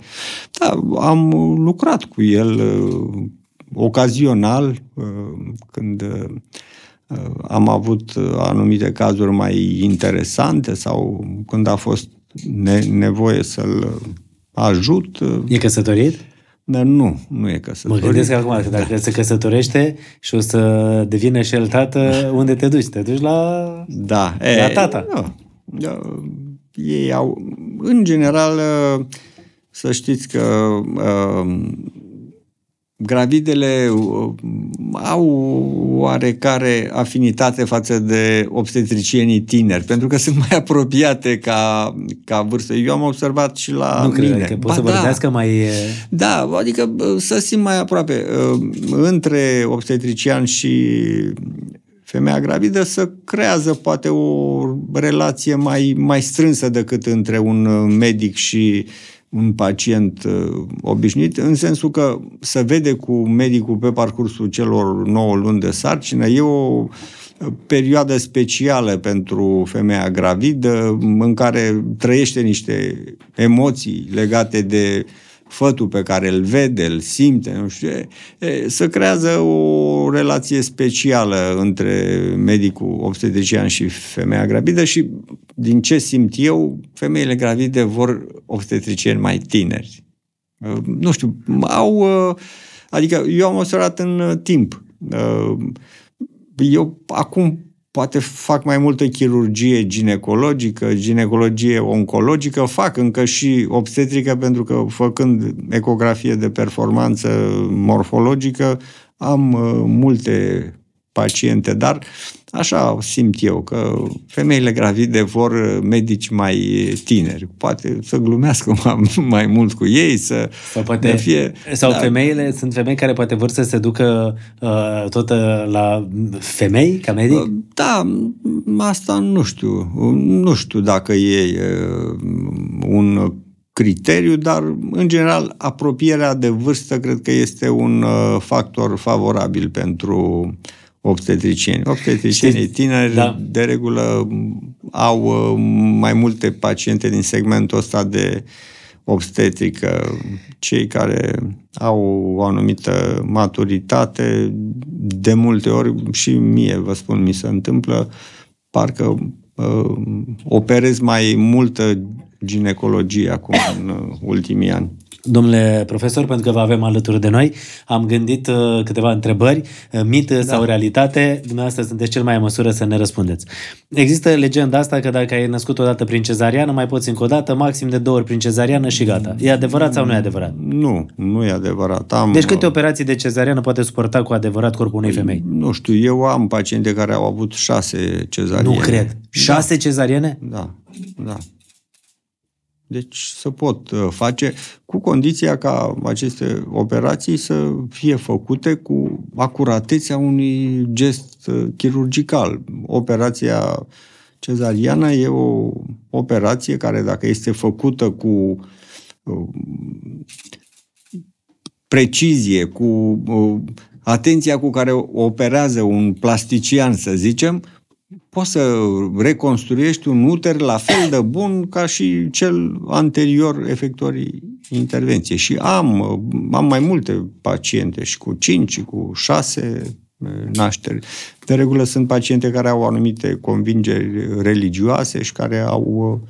Da, am lucrat cu el uh, ocazional, uh, când uh, am avut uh, anumite cazuri mai interesante sau când a fost ne- nevoie să-l ajut. E căsătorit? Dar nu, nu e căsătorit. Mă gândesc acum că dacă da. se căsătorește și o să devină și el tată, unde te duci? Te duci la, da. la e, tata. Nu. Ei au, în general, să știți că gravidele uh, au oarecare afinitate față de obstetricienii tineri, pentru că sunt mai apropiate ca, ca vârstă. Eu am observat și la nu mine. Nu cred că pot să da. vorbească mai... Da, adică să simt mai aproape. Uh, între obstetrician și femeia gravidă să creează poate o relație mai, mai strânsă decât între un medic și un pacient uh, obișnuit, în sensul că se vede cu medicul pe parcursul celor 9 luni de sarcină. E o perioadă specială pentru femeia gravidă în care trăiește niște emoții legate de uh, fătul pe care îl vede, îl simte, nu știu, e, să creează o relație specială între medicul obstetrician și femeia gravidă și din ce simt eu, femeile gravide vor obstetricieni mai tineri. Nu știu, au... Adică eu am observat în timp. Eu acum poate fac mai multă chirurgie ginecologică, ginecologie oncologică, fac încă și obstetrică pentru că făcând ecografie de performanță morfologică am uh, multe paciente, dar așa simt eu că femeile gravide vor medici mai tineri. Poate să glumească mai, mai mult cu ei, să sau poate, fie... Sau da. femeile, sunt femei care poate vor să se ducă uh, tot uh, la femei ca medic? Uh, da, asta nu știu. Nu știu dacă e uh, un criteriu, dar, în general, apropierea de vârstă cred că este un uh, factor favorabil pentru obstetricieni. Obstetricienii tineri, da. de regulă, au uh, mai multe paciente din segmentul ăsta de obstetrică. Cei care au o anumită maturitate, de multe ori, și mie, vă spun, mi se întâmplă, parcă uh, operez mai multă ginecologie acum în uh, ultimii ani. Domnule profesor, pentru că vă avem alături de noi, am gândit uh, câteva întrebări, uh, mit da. sau realitate. Dumneavoastră sunteți cel mai în măsură să ne răspundeți. Există legenda asta că dacă ai născut odată prin cezariană, mai poți încă o dată, maxim de două ori prin cezariană și gata. E adevărat sau nu e adevărat? Nu, nu e adevărat. Am, deci câte operații de cezariană poate suporta cu adevărat corpul unei femei? Nu știu, eu am paciente care au avut șase cezariene. Nu cred. Șase da. cezariene? Da, da. Deci să pot uh, face cu condiția ca aceste operații să fie făcute cu acuratețea unui gest uh, chirurgical. Operația cezariană e o operație care dacă este făcută cu uh, precizie, cu atenția cu care operează un plastician, să zicem, poți să reconstruiești un uter la fel de bun ca și cel anterior efectorii intervenție. Și am, am mai multe paciente și cu 5 și cu 6 eh, nașteri. De regulă sunt paciente care au anumite convingeri religioase și care au uh,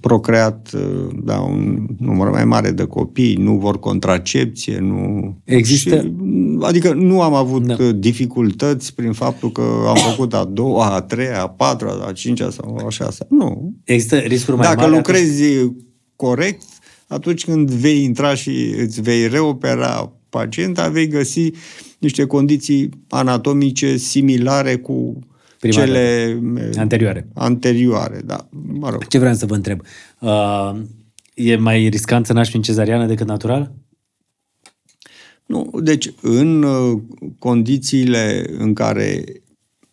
procreat uh, da, un număr mai mare de copii, nu vor contracepție, nu... Există... Și, adică nu am avut da. dificultăți prin faptul că am făcut a doua, a treia, a patra, a cincea sau a șasea. Nu. Există riscuri mai Dacă mari lucrezi atunci... corect, atunci când vei intra și îți vei reopera pacienta, vei găsi niște condiții anatomice similare cu Prima cele dată. anterioare. Anterioare, da. Mă rog. Ce vreau să vă întreb? Uh, e mai riscant să naști prin cezariană decât natural? Nu, deci în uh, condițiile în care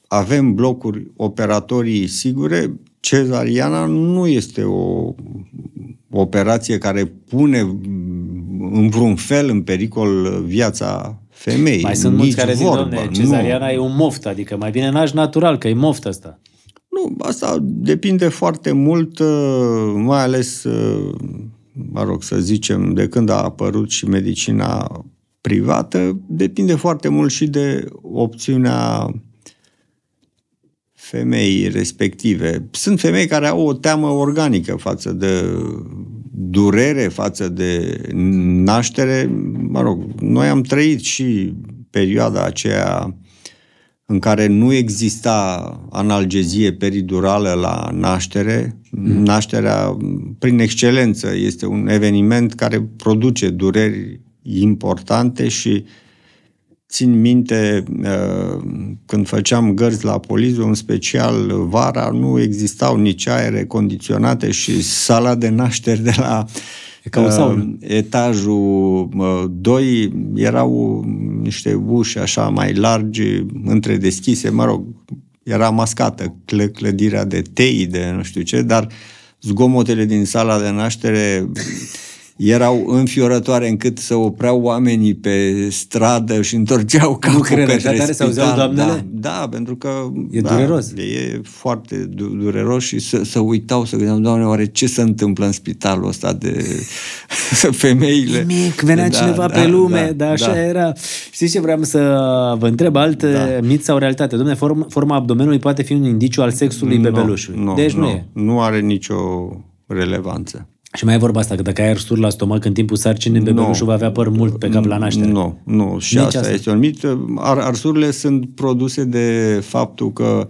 avem blocuri operatorii sigure, cezariana nu este o operație care pune în vreun fel în pericol viața femei. Mai sunt mulți care zic, domne, cezariana nu. e un moft, adică mai bine naști natural, că e moft asta. Nu, asta depinde foarte mult, uh, mai ales, uh, mă rog, să zicem, de când a apărut și medicina privată, depinde foarte mult și de opțiunea femeii respective. Sunt femei care au o teamă organică față de durere, față de naștere. Mă rog, noi am trăit și perioada aceea în care nu exista analgezie peridurală la naștere. Mm. Nașterea, prin excelență, este un eveniment care produce dureri importante și țin minte uh, când făceam gărzi la Polizu, în special vara, nu existau nici aere condiționate și sala de nașteri de la uh, etajul 2 uh, erau niște uși așa mai largi, între deschise, mă rog, era mascată clădirea de tei, de nu știu ce, dar zgomotele din sala de naștere erau înfiorătoare încât să opreau oamenii pe stradă și întorceau capul nu cred, către tare spital. Se doamnele? Da, da, pentru că e da, dureros. E foarte dureros și să, să uitau, să gândeam, doamne, oare ce se întâmplă în spitalul ăsta de femeile? Mic, venea da, cineva da, pe lume, da, dar așa da. era. Știți ce vreau să vă întreb? Alt da. mit sau realitate? Domne, forma, forma abdomenului poate fi un indiciu al sexului no, bebelușului. No, deci no, nu e. Nu are nicio relevanță. Și mai e vorba asta, că dacă ai arsuri la stomac în timpul sarcinii, bebelușul va avea păr mult pe cap la naștere. Nu, nu. Și Nici asta, asta este un mit. Ar, arsurile sunt produse de faptul că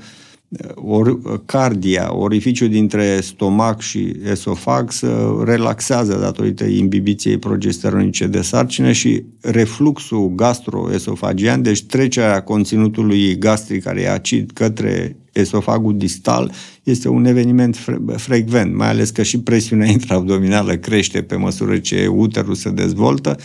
or, cardia, orificiul dintre stomac și esofag, să relaxează datorită imbibiției progesteroninice de sarcină și refluxul gastroesofagian, deci trecerea conținutului gastric care e acid către esofagul distal este un eveniment fre- frecvent, mai ales că și presiunea intraabdominală crește pe măsură ce uterul se dezvoltă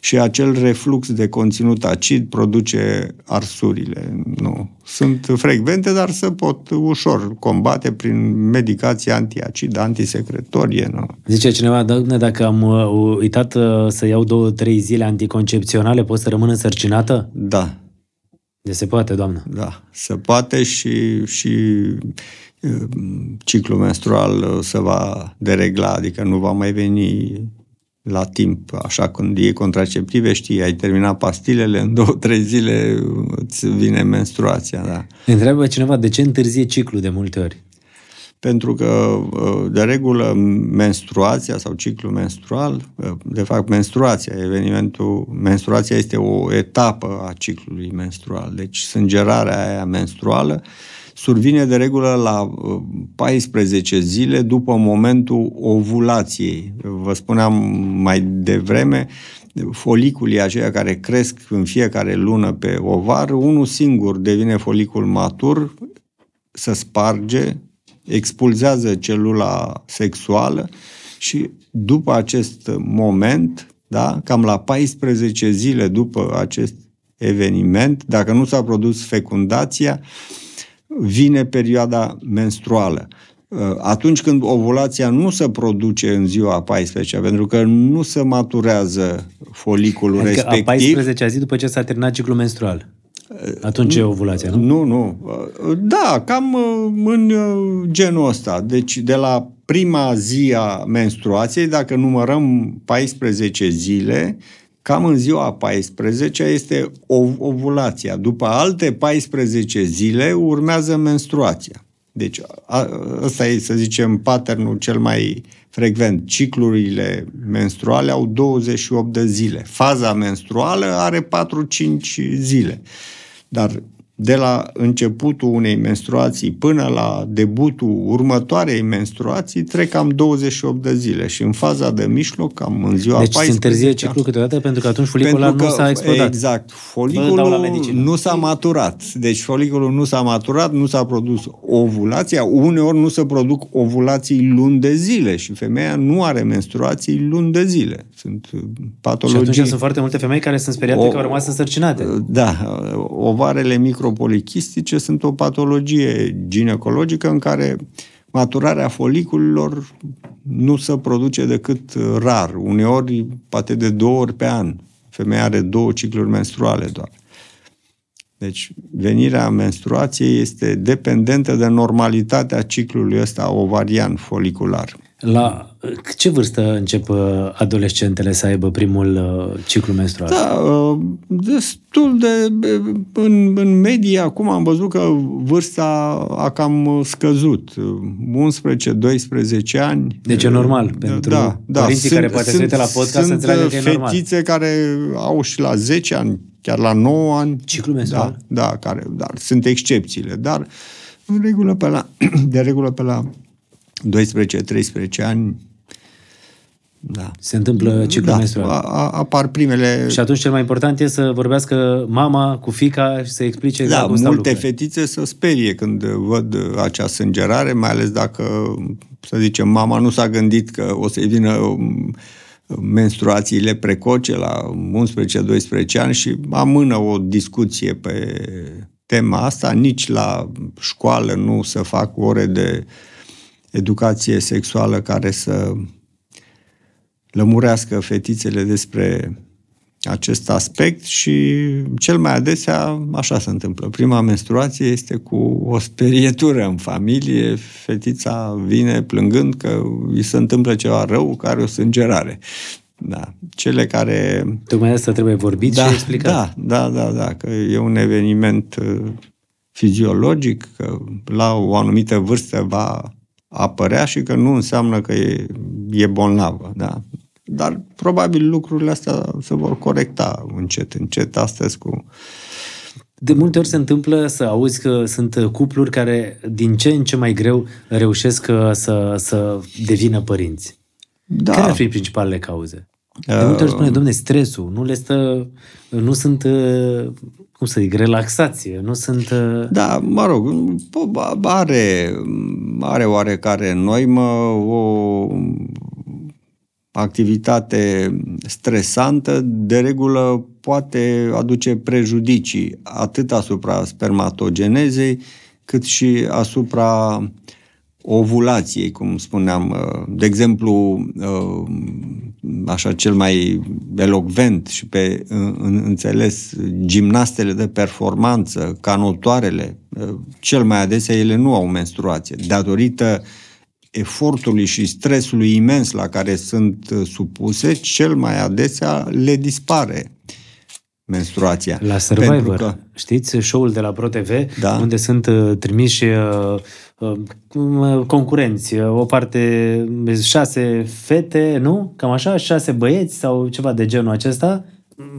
și acel reflux de conținut acid produce arsurile. Nu. Sunt frecvente, dar se pot ușor combate prin medicație antiacid, antisecretorie. Nu. Zice cineva, doamne, dacă am uh, uitat uh, să iau două, trei zile anticoncepționale, pot să rămân însărcinată? Da, De se poate, doamnă. Da, se poate și, și uh, ciclul menstrual uh, se va deregla, adică nu va mai veni la timp, așa când iei contraceptive, știi, ai terminat pastilele, în două, trei zile îți vine menstruația, da. Întreabă cineva de ce întârzie ciclul de multe ori. Pentru că, uh, de regulă, menstruația sau ciclul menstrual, uh, de fapt, menstruația, evenimentul, menstruația este o etapă a ciclului menstrual. Deci, sângerarea aia menstruală survine de regulă la uh, 14 zile după momentul ovulației. Vă spuneam mai devreme, foliculii aceia care cresc în fiecare lună pe ovar, unul singur devine folicul matur, se sparge, expulzează celula sexuală și după acest moment, da, cam la 14 zile după acest eveniment, dacă nu s-a produs fecundația, vine perioada menstruală. Atunci când ovulația nu se produce în ziua 14 pentru că nu se maturează foliculul Adică respectiv. a 14 zi după ce s-a terminat ciclul menstrual. Atunci e ovulația, nu? Nu, nu. Da, cam în genul ăsta. Deci de la prima zi a menstruației, dacă numărăm 14 zile, cam în ziua 14 este ovulația. După alte 14 zile urmează menstruația. Deci a, ăsta e, să zicem, patternul cel mai frecvent. Ciclurile menstruale au 28 de zile. Faza menstruală are 4-5 zile. Dar de la începutul unei menstruații până la debutul următoarei menstruații trec cam 28 de zile și în faza de mijloc, cam în ziua Deci 14... se întârzie ciclul câteodată pentru că atunci foliculul Pentru nu că, s-a explodat. Exact. Vă dau la Foliculul medicină. nu s-a maturat. Deci foliculul nu s-a maturat, nu s-a produs ovulația. Uneori nu se produc ovulații luni de zile și femeia nu are menstruații luni de zile. Sunt uh, Și patologii. atunci sunt foarte multe femei care sunt speriate O- că au rămas însărcinate. Da, ovarele micropolichistice sunt o patologie ginecologică în care maturarea foliculilor nu se produce decât rar, uneori poate de două ori pe an. Femeia are două cicluri menstruale doar. Deci, venirea menstruației este dependentă de normalitatea ciclului ăsta ovarian folicular. La ce vârstă încep uh, adolescentele să aibă primul uh, ciclu menstrual? Da, uh, destul de... În, în medie, acum am văzut că vârsta a cam scăzut. 11-12 ani. Deci e normal pentru părinții care poate se uită la podcast să sunt înțeleagă că e normal. fetițe care au și la 10 ani, chiar la 9 ani. Ciclu menstrual? Da, da care, dar sunt excepțiile. Dar în regulă pe la, de regulă pe la 12-13 ani da. Se întâmplă ciclul da, menstrual. a- a- apar primele... Și atunci cel mai important e să vorbească mama cu fica și să explice exact Da, cum stau multe lucrurile. fetițe se sperie când văd acea sângerare, mai ales dacă, să zicem, mama nu s-a gândit că o să-i vină um, menstruațiile precoce la 11-12 ani și amână o discuție pe tema asta. Nici la școală nu se fac ore de educație sexuală care să lămurească fetițele despre acest aspect și cel mai adesea așa se întâmplă. Prima menstruație este cu o sperietură în familie, fetița vine plângând că îi se întâmplă ceva rău, că are o sângerare. Da. Cele care... Tocmai de asta trebuie vorbit Da, și explicat. da, da, da, da, că e un eveniment uh, fiziologic, că la o anumită vârstă va apărea și că nu înseamnă că e, e bolnavă. Da? Dar probabil lucrurile astea se vor corecta încet, încet astăzi cu De multe ori se întâmplă să auzi că sunt cupluri care din ce în ce mai greu reușesc uh, să, să devină părinți. Da. Care ar fi principalele cauze? De multe ori spune, domne, stresul, nu le stă, nu sunt, uh, cum să zic, relaxație, nu sunt... uh, Da, mă rog, po- are, are oarecare noimă o activitate stresantă, de regulă poate aduce prejudicii atât asupra spermatogenezei, cât și asupra ovulației, cum spuneam. De exemplu, așa cel mai elocvent și pe în, înțeles gimnastele de performanță, canotoarele, cel mai adesea ele nu au menstruație, datorită efortului și stresului imens la care sunt supuse, cel mai adesea le dispare menstruația. La Survivor, Pentru că, știți, show-ul de la ProTV, Da. unde sunt uh, trimiși uh, uh, concurenți, uh, o parte șase fete, nu? Cam așa, șase băieți sau ceva de genul acesta,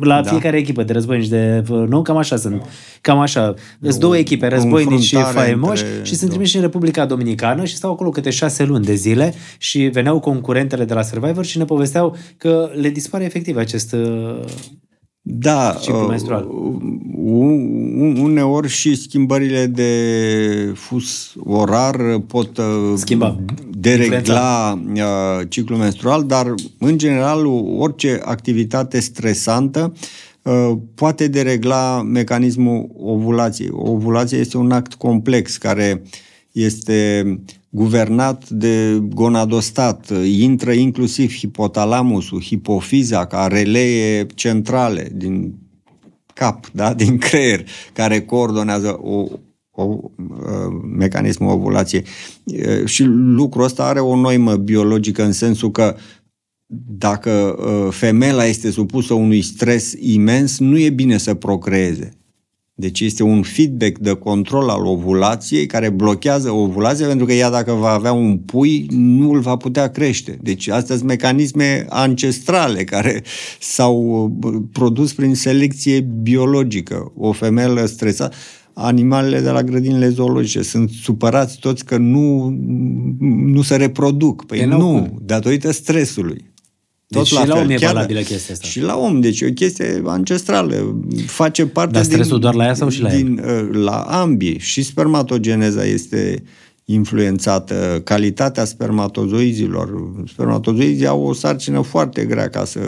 la Da. fiecare echipă de războinici de... Nu? Cam așa sunt. Cam așa. Sunt două echipe, războinici și înfruntare faimoși între- și sunt trimiși în Republica Dominicană și stau acolo câte șase luni de zile și veneau concurentele de la Survivor și ne povesteau că le dispare efectiv acest... uh, Da, Ciclu uh, menstrual. un- uneori și schimbările de fus orar pot uh, Schimba. deregla uh, ciclul menstrual, dar în general orice activitate stresantă uh, poate deregla mecanismul ovulației. Ovulația este un act complex care este guvernat de gonadostat, intră inclusiv hipotalamusul, hipofiza ca relee centrale din cap, da? din creier, care coordonează o, o, uh, mecanismul ovulației. Uh, Și lucrul ăsta are o noimă biologică în sensul că dacă uh, femeia este supusă unui stres imens, nu e bine să procreeze. Deci este un feedback de control al ovulației care blochează ovulația pentru că ea dacă va avea un pui nu îl va putea crește. Deci astea sunt mecanisme ancestrale care s-au uh, produs prin selecție biologică. O femeie stresată animalele de la grădinile zoologice sunt supărați toți că nu, nu se reproduc. Păi Ei n-au nu, cum. datorită stresului. Deci și la om e valabilă chestia asta. Și la om, deci e o chestie ancestrală. Face parte Dar stresul din, doar la ea sau și la din, uh, La ambii. Și spermatogeneza este influențată, calitatea spermatozoizilor. Spermatozoizii au o sarcină foarte grea ca să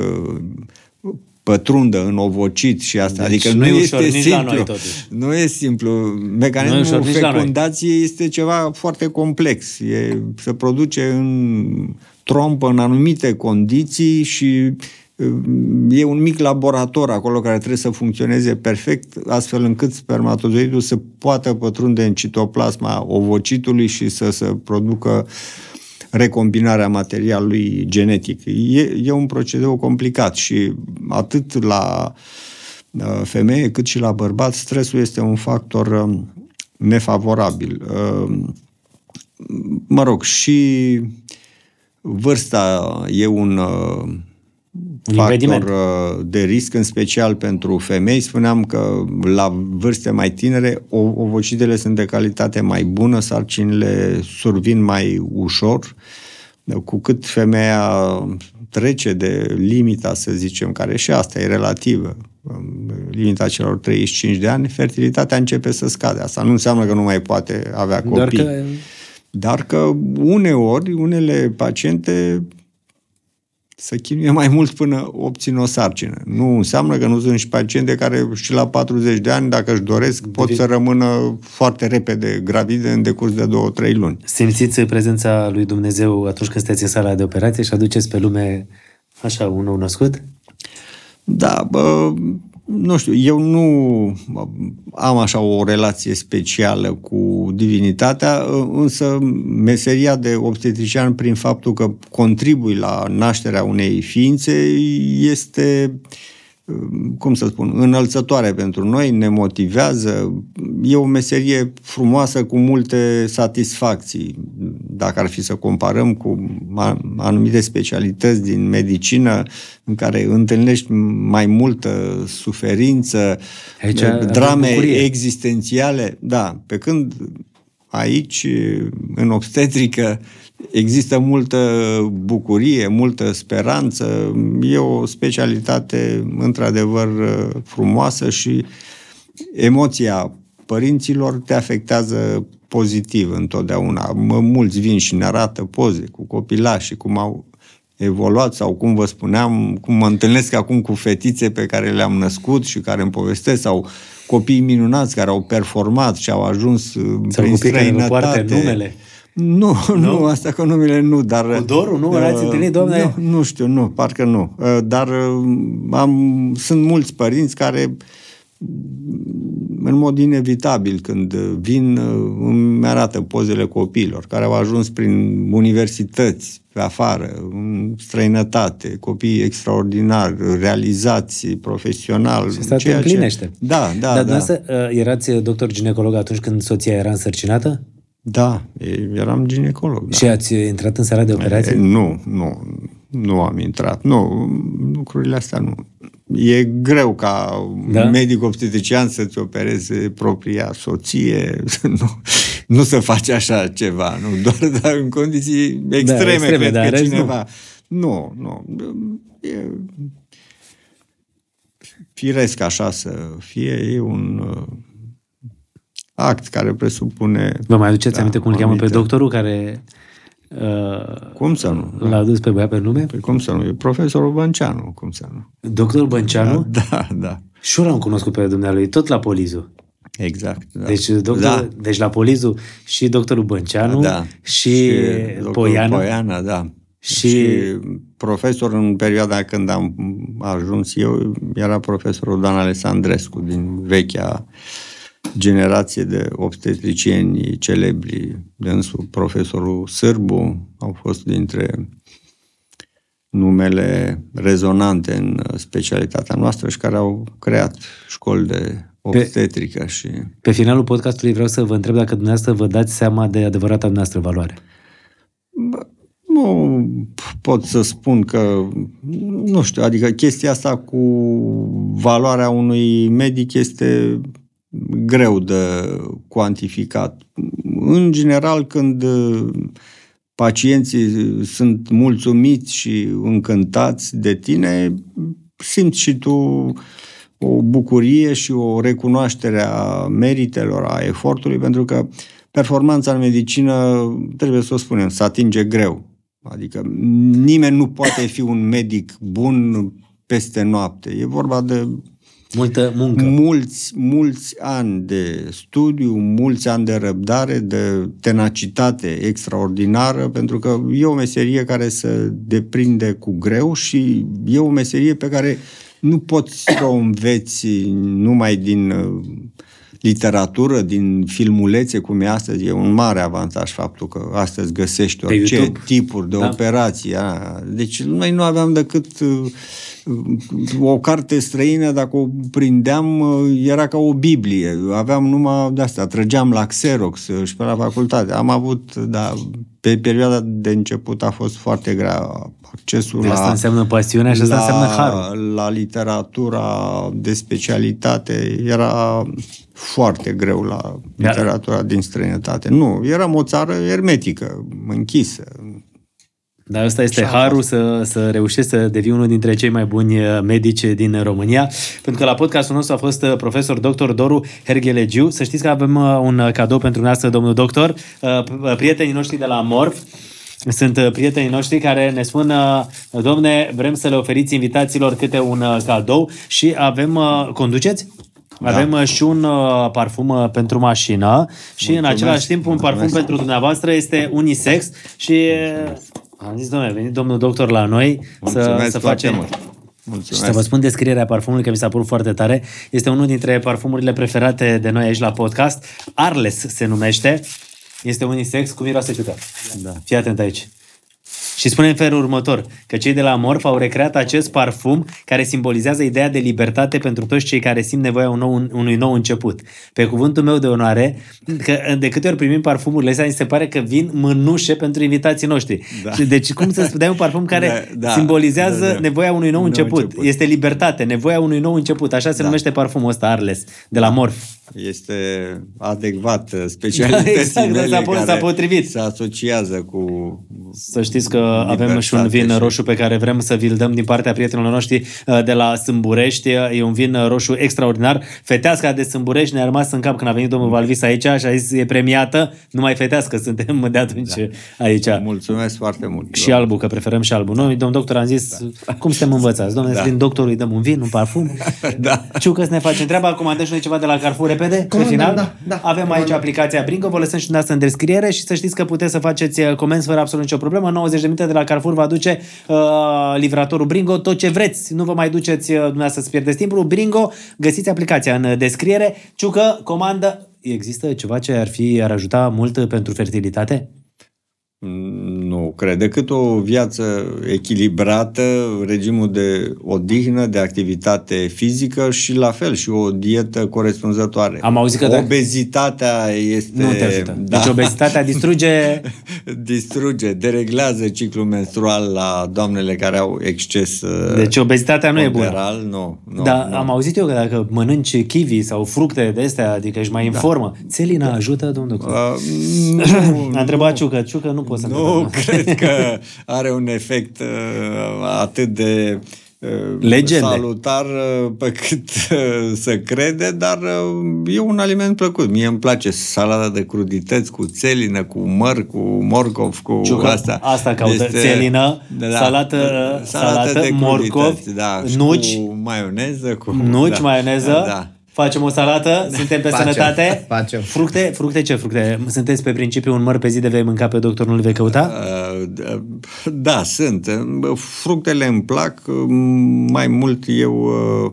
pătrundă în ovocit și asta. Deci adică nu nu, e este ușor nici la simplu. noi, totuși. nu e simplu. Nu e Mecanismul ușor nici la noi. fecundației este ceva foarte complex. E, se produce în trompă în anumite condiții și e un mic laborator acolo care trebuie să funcționeze perfect, astfel încât spermatozoidul să poată pătrunde în citoplasma ovocitului și să se producă recombinarea materialului genetic. E, e un procedeu complicat și atât la uh, femeie cât și la bărbat stresul este un factor um, nefavorabil. Uh, Mă rog, și vârsta e un uh, Un factor impediment. uh, de risc, în special pentru femei. Spuneam că la vârste mai tinere o- ovocidele sunt de calitate mai bună, sarcinile survin mai ușor. Cu cât femeia trece de limita, să zicem, care și asta e relativă, um, limita celor 35 de ani, fertilitatea începe să scade. Asta nu înseamnă că nu mai poate avea copii. Doar că Dar că uneori, unele paciente să chinuie mai mult până obțin o sarcină. Nu înseamnă că nu sunt și paciente care și la 40 de ani, dacă își doresc, pot să rămână foarte repede gravide în decurs de 2-3 luni. simțiți prezența lui Dumnezeu atunci când sunteți în sala de operație și aduceți pe lume așa un nou născut? Da, bă, nu știu, eu nu am așa o relație specială cu divinitatea, însă meseria de obstetrician, prin faptul că contribui la nașterea unei ființe, este cum să spun, înălțătoare pentru noi, ne motivează. E o meserie frumoasă cu multe satisfacții. Dacă ar fi să comparăm cu anumite specialități din medicină în care întâlnești mai multă suferință, Aici drame bucurie. existențiale, da, pe când aici, în obstetrică, există multă bucurie, multă speranță. E o specialitate într-adevăr frumoasă și emoția părinților te afectează pozitiv întotdeauna. Mulți vin și ne arată poze cu copilași, cum au evoluat sau cum vă spuneam, cum mă întâlnesc acum cu fetițe pe care le-am născut și care îmi povestesc sau copii minunați care au performat și au ajuns sau prin străinătate. Care numele. Nu, nu, nu, asta cu numele nu, dar... Cu dorul, nu? Uh, Ați întâlnit, doamne? Nu, nu știu, nu, parcă nu. Uh, dar uh, am, sunt mulți părinți care în mod inevitabil, când vin, îmi arată pozele copiilor care au ajuns prin universități, pe afară, în străinătate, copii extraordinari, realizați profesional. Și asta te împlinește. Ce... Da, da, Dar da. Dar erați doctor ginecolog atunci când soția era însărcinată? Da, eram ginecolog. Da. Și ați intrat în sala de operație? Nu, nu, nu am intrat. Nu, lucrurile astea nu. E greu ca da? medic obstetrician să-ți opereze propria soție, nu, nu să faci așa ceva, nu, doar dar în condiții extreme, da, extreme cred că cineva... Nu, nu, nu e firesc așa să fie, e un act care presupune... Vă mai aduceți da, aminte cum îl cheamă pe doctorul care... Uh, cum să nu? L-a adus pe băiat pe nume? Păi cum să nu? E profesorul Bănceanu, cum să nu? Doctorul Bănceanu? Da, da. da. Și eu l-am cunoscut pe dumnealui, tot la Polizu. Exact. Da. Deci, doctor, da. deci la Polizu și doctorul Bănceanu da. și, și Poiana. Poiana, da. Și... și profesor în perioada când am ajuns eu era profesorul Dan Alessandrescu din vechea generație de obstetricieni celebri, dânsul profesorul Sârbu, au fost dintre numele rezonante în specialitatea noastră și care au creat școli de obstetrică pe, și... Pe finalul podcastului vreau să vă întreb dacă dumneavoastră vă dați seama de adevărata noastră valoare. Bă, nu pot să spun că, nu știu, adică chestia asta cu valoarea unui medic este greu de cuantificat. În general, când pacienții sunt mulțumiți și încântați de tine, simți și tu o bucurie și o recunoaștere a meritelor, a efortului, pentru că performanța în medicină, trebuie să o spunem, se atinge greu. Adică nimeni nu poate fi un medic bun peste noapte. E vorba de Multă muncă. Mulți, mulți ani de studiu, mulți ani de răbdare, de tenacitate extraordinară, pentru că e o meserie care se deprinde cu greu și e o meserie pe care nu poți să o înveți numai din literatură, din filmulețe, cum e astăzi, e un mare avantaj faptul că astăzi găsești orice tipuri de da. operații. Deci noi nu aveam decât o carte străină, dacă o prindeam, era ca o Biblie. Aveam numai de asta, trăgeam la Xerox și pe la facultate. Am avut, da, pe perioada de început a fost foarte grea accesul de asta la... înseamnă pasiunea și asta la, înseamnă harul. La literatura de specialitate era foarte greu la literatura din străinătate. Nu, eram o țară ermetică, închisă. Dar asta este Așa harul să, să reușești să devii unul dintre cei mai buni medici din România. Pentru că la podcastul nostru a fost profesor dr. Doru Herghelegiu. Să știți că avem un cadou pentru noastră, domnul doctor. Prietenii noștri de la Morf sunt prietenii noștri care ne spun, domne, vrem să le oferiți invitațiilor câte un cadou și avem, conduceți? Da. Avem și un parfum pentru mașină și Mulțumesc. în același timp un parfum Mulțumesc. pentru dumneavoastră este unisex și am zis, domnule, a venit domnul doctor la noi Mulțumesc să, să facem... Mult. Mulțumesc. Și să vă spun descrierea parfumului, că mi s-a părut foarte tare. Este unul dintre parfumurile preferate de noi aici la podcast. Arles se numește. Este unisex cu miroase ciudat. Da. Fii atent aici. Și spune în felul următor, că cei de la Morf au recreat acest parfum care simbolizează ideea de libertate pentru toți cei care simt nevoia un nou, unui nou început. Pe cuvântul meu de onoare, că de câte ori primim parfumurile astea, mi se pare că vin mânușe pentru invitații noștri. Da. Deci cum să dai un parfum care Da, da, simbolizează da, da. nevoia unui nou Un nou început. început. Este libertate, nevoia unui nou început. Așa se Da. numește parfumul ăsta, Arles, de la Morf. Este adecvat uh, specialității exact, mele s-a po- care s-a potrivit. se asociază cu Să știți că avem și un Libertate vin și- roșu pe care vrem să vi-l dăm din partea prietenilor noștri uh, de la Sâmburești. E un vin roșu extraordinar. Feteasca de Sâmburești ne-a rămas în cap când a venit domnul Valvis aici și a zis e premiată. Numai fetească suntem de atunci aici. Mulțumesc foarte mult. Și albul, că preferăm și albul. Noi, domn doctor, am zis, cum suntem învățați? Domnule, da. din doctorul îi dăm un vin, un parfum. Da. Ciucă să ne facem treaba, comandăm și noi ceva de la Carrefour repede, pe Comandăm, final. da, da. Avem aici Comandăm. aplicația Bringo, vă lăsăm și dumneavoastră în descriere și să știți că puteți să faceți uh, comenzi fără absolut nicio problemă. 90 de minute de la Carrefour vă aduce uh, livratorul Bringo tot ce vreți. Nu vă mai duceți uh, dumneavoastră să pierdeți timpul. Bringo, găsiți aplicația în uh, descriere. Ciucă, comandă. Există ceva ce ar fi ar ajuta mult pentru fertilitate? Mm, Nu, cred. Decât o viață echilibrată, regimul de odihnă, de activitate fizică și la fel și o dietă corespunzătoare. Am auzit că dacă- Obezitatea este... Nu te ajută. Da. Deci obezitatea distruge distruge, dereglează ciclul menstrual la doamnele care au exces uh, Deci obezitatea nu e bună. ponderal, Nu, nu, Dar nu. am auzit eu că dacă mănânci kiwi sau fructe de astea, adică ești mai în formă, țelina ajută, domnul doctor? Uh, nu, A întrebat Ciucă, Ciucă nu pot să Nu întreb. cred că are un efect uh, atât de uh, Legende. salutar uh, pe cât uh, să crede, dar uh, e un aliment plăcut. Mie îmi place salata de crudități cu țelină, cu măr, cu morcov, cu Ciucă, asta. asta caută. Țelină, salată- salată, morcov, crudități, da, și nuci, cu maioneză, cu Nuci, da, maioneză, Da. Facem o salată, suntem pe Facem, sănătate. facem. Fructe, fructe ce fructe? Sunteți pe principiu un măr pe zi de vei mânca pe doctor, nu-l vei căuta? Uh, Da, sunt. Fructele îmi plac. Mai mult eu uh,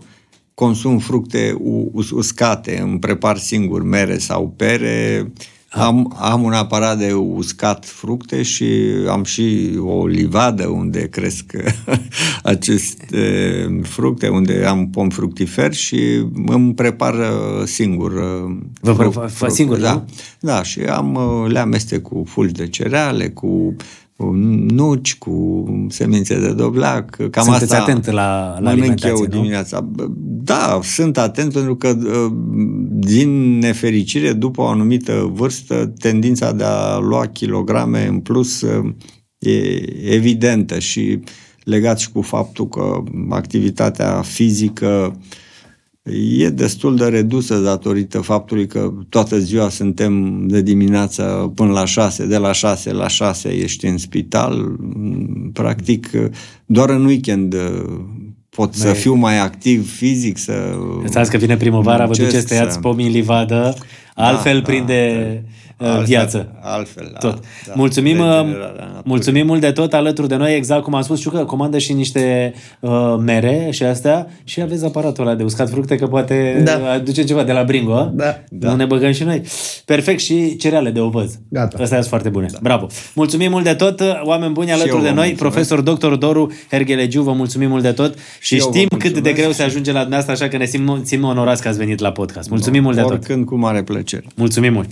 consum fructe u- us- uscate. Îmi prepar singur mere sau pere. Am, am un aparat de uscat fructe și am și o livadă unde cresc aceste fructe, unde am pom fructifer și îmi prepar uh, singur. uh, Vă fruct- prepar- fruct- singur, da. nu? Da, și am, uh, le amestec cu fulgi de cereale, cu cu nuci, cu semințe de dovleac. Cam Sunteți asta atent la- la mănânc alimentație, eu nu? dimineața. Da, sunt atent pentru că uh, din nefericire, după o anumită vârstă, tendința de a lua kilograme în plus uh, e evidentă și legat și cu faptul că activitatea fizică e destul de redusă datorită faptului că toată ziua suntem de dimineață până la 6, de la 6 la 6 ești în spital. Practic, doar în weekend pot să fiu mai activ fizic, să... Înțeles că vine primăvara, vă muncesc, duceți, tăiați să- pomii în livadă, altfel da, prinde uh, altfel, viață. Altfel, Tot. Da, da, mulțumim, uh, regenerarea naturii. mulțumim mult de tot alături de noi, exact cum am spus, știu că comandă și niște uh, mere și astea și aveți aparatul ăla de uscat fructe, că poate Da. aduce ceva de la Bringo, a? Da. Nu ne băgăm și noi. Perfect și cereale de ovăz. Gata. Astea sunt foarte bune. Da. Bravo. Mulțumim mult de tot, oameni buni alături eu de vă noi. mulțumesc. Profesor Dr. Doru Herghelegiu, vă mulțumim mult de tot și, eu vă știm cât de mulțumesc. greu se ajunge la dumneavoastră, așa că ne simt, simt onorați că ați venit la podcast. Mulțumim mult de tot. Oricând cu mare plăcere. Mulțumim mult.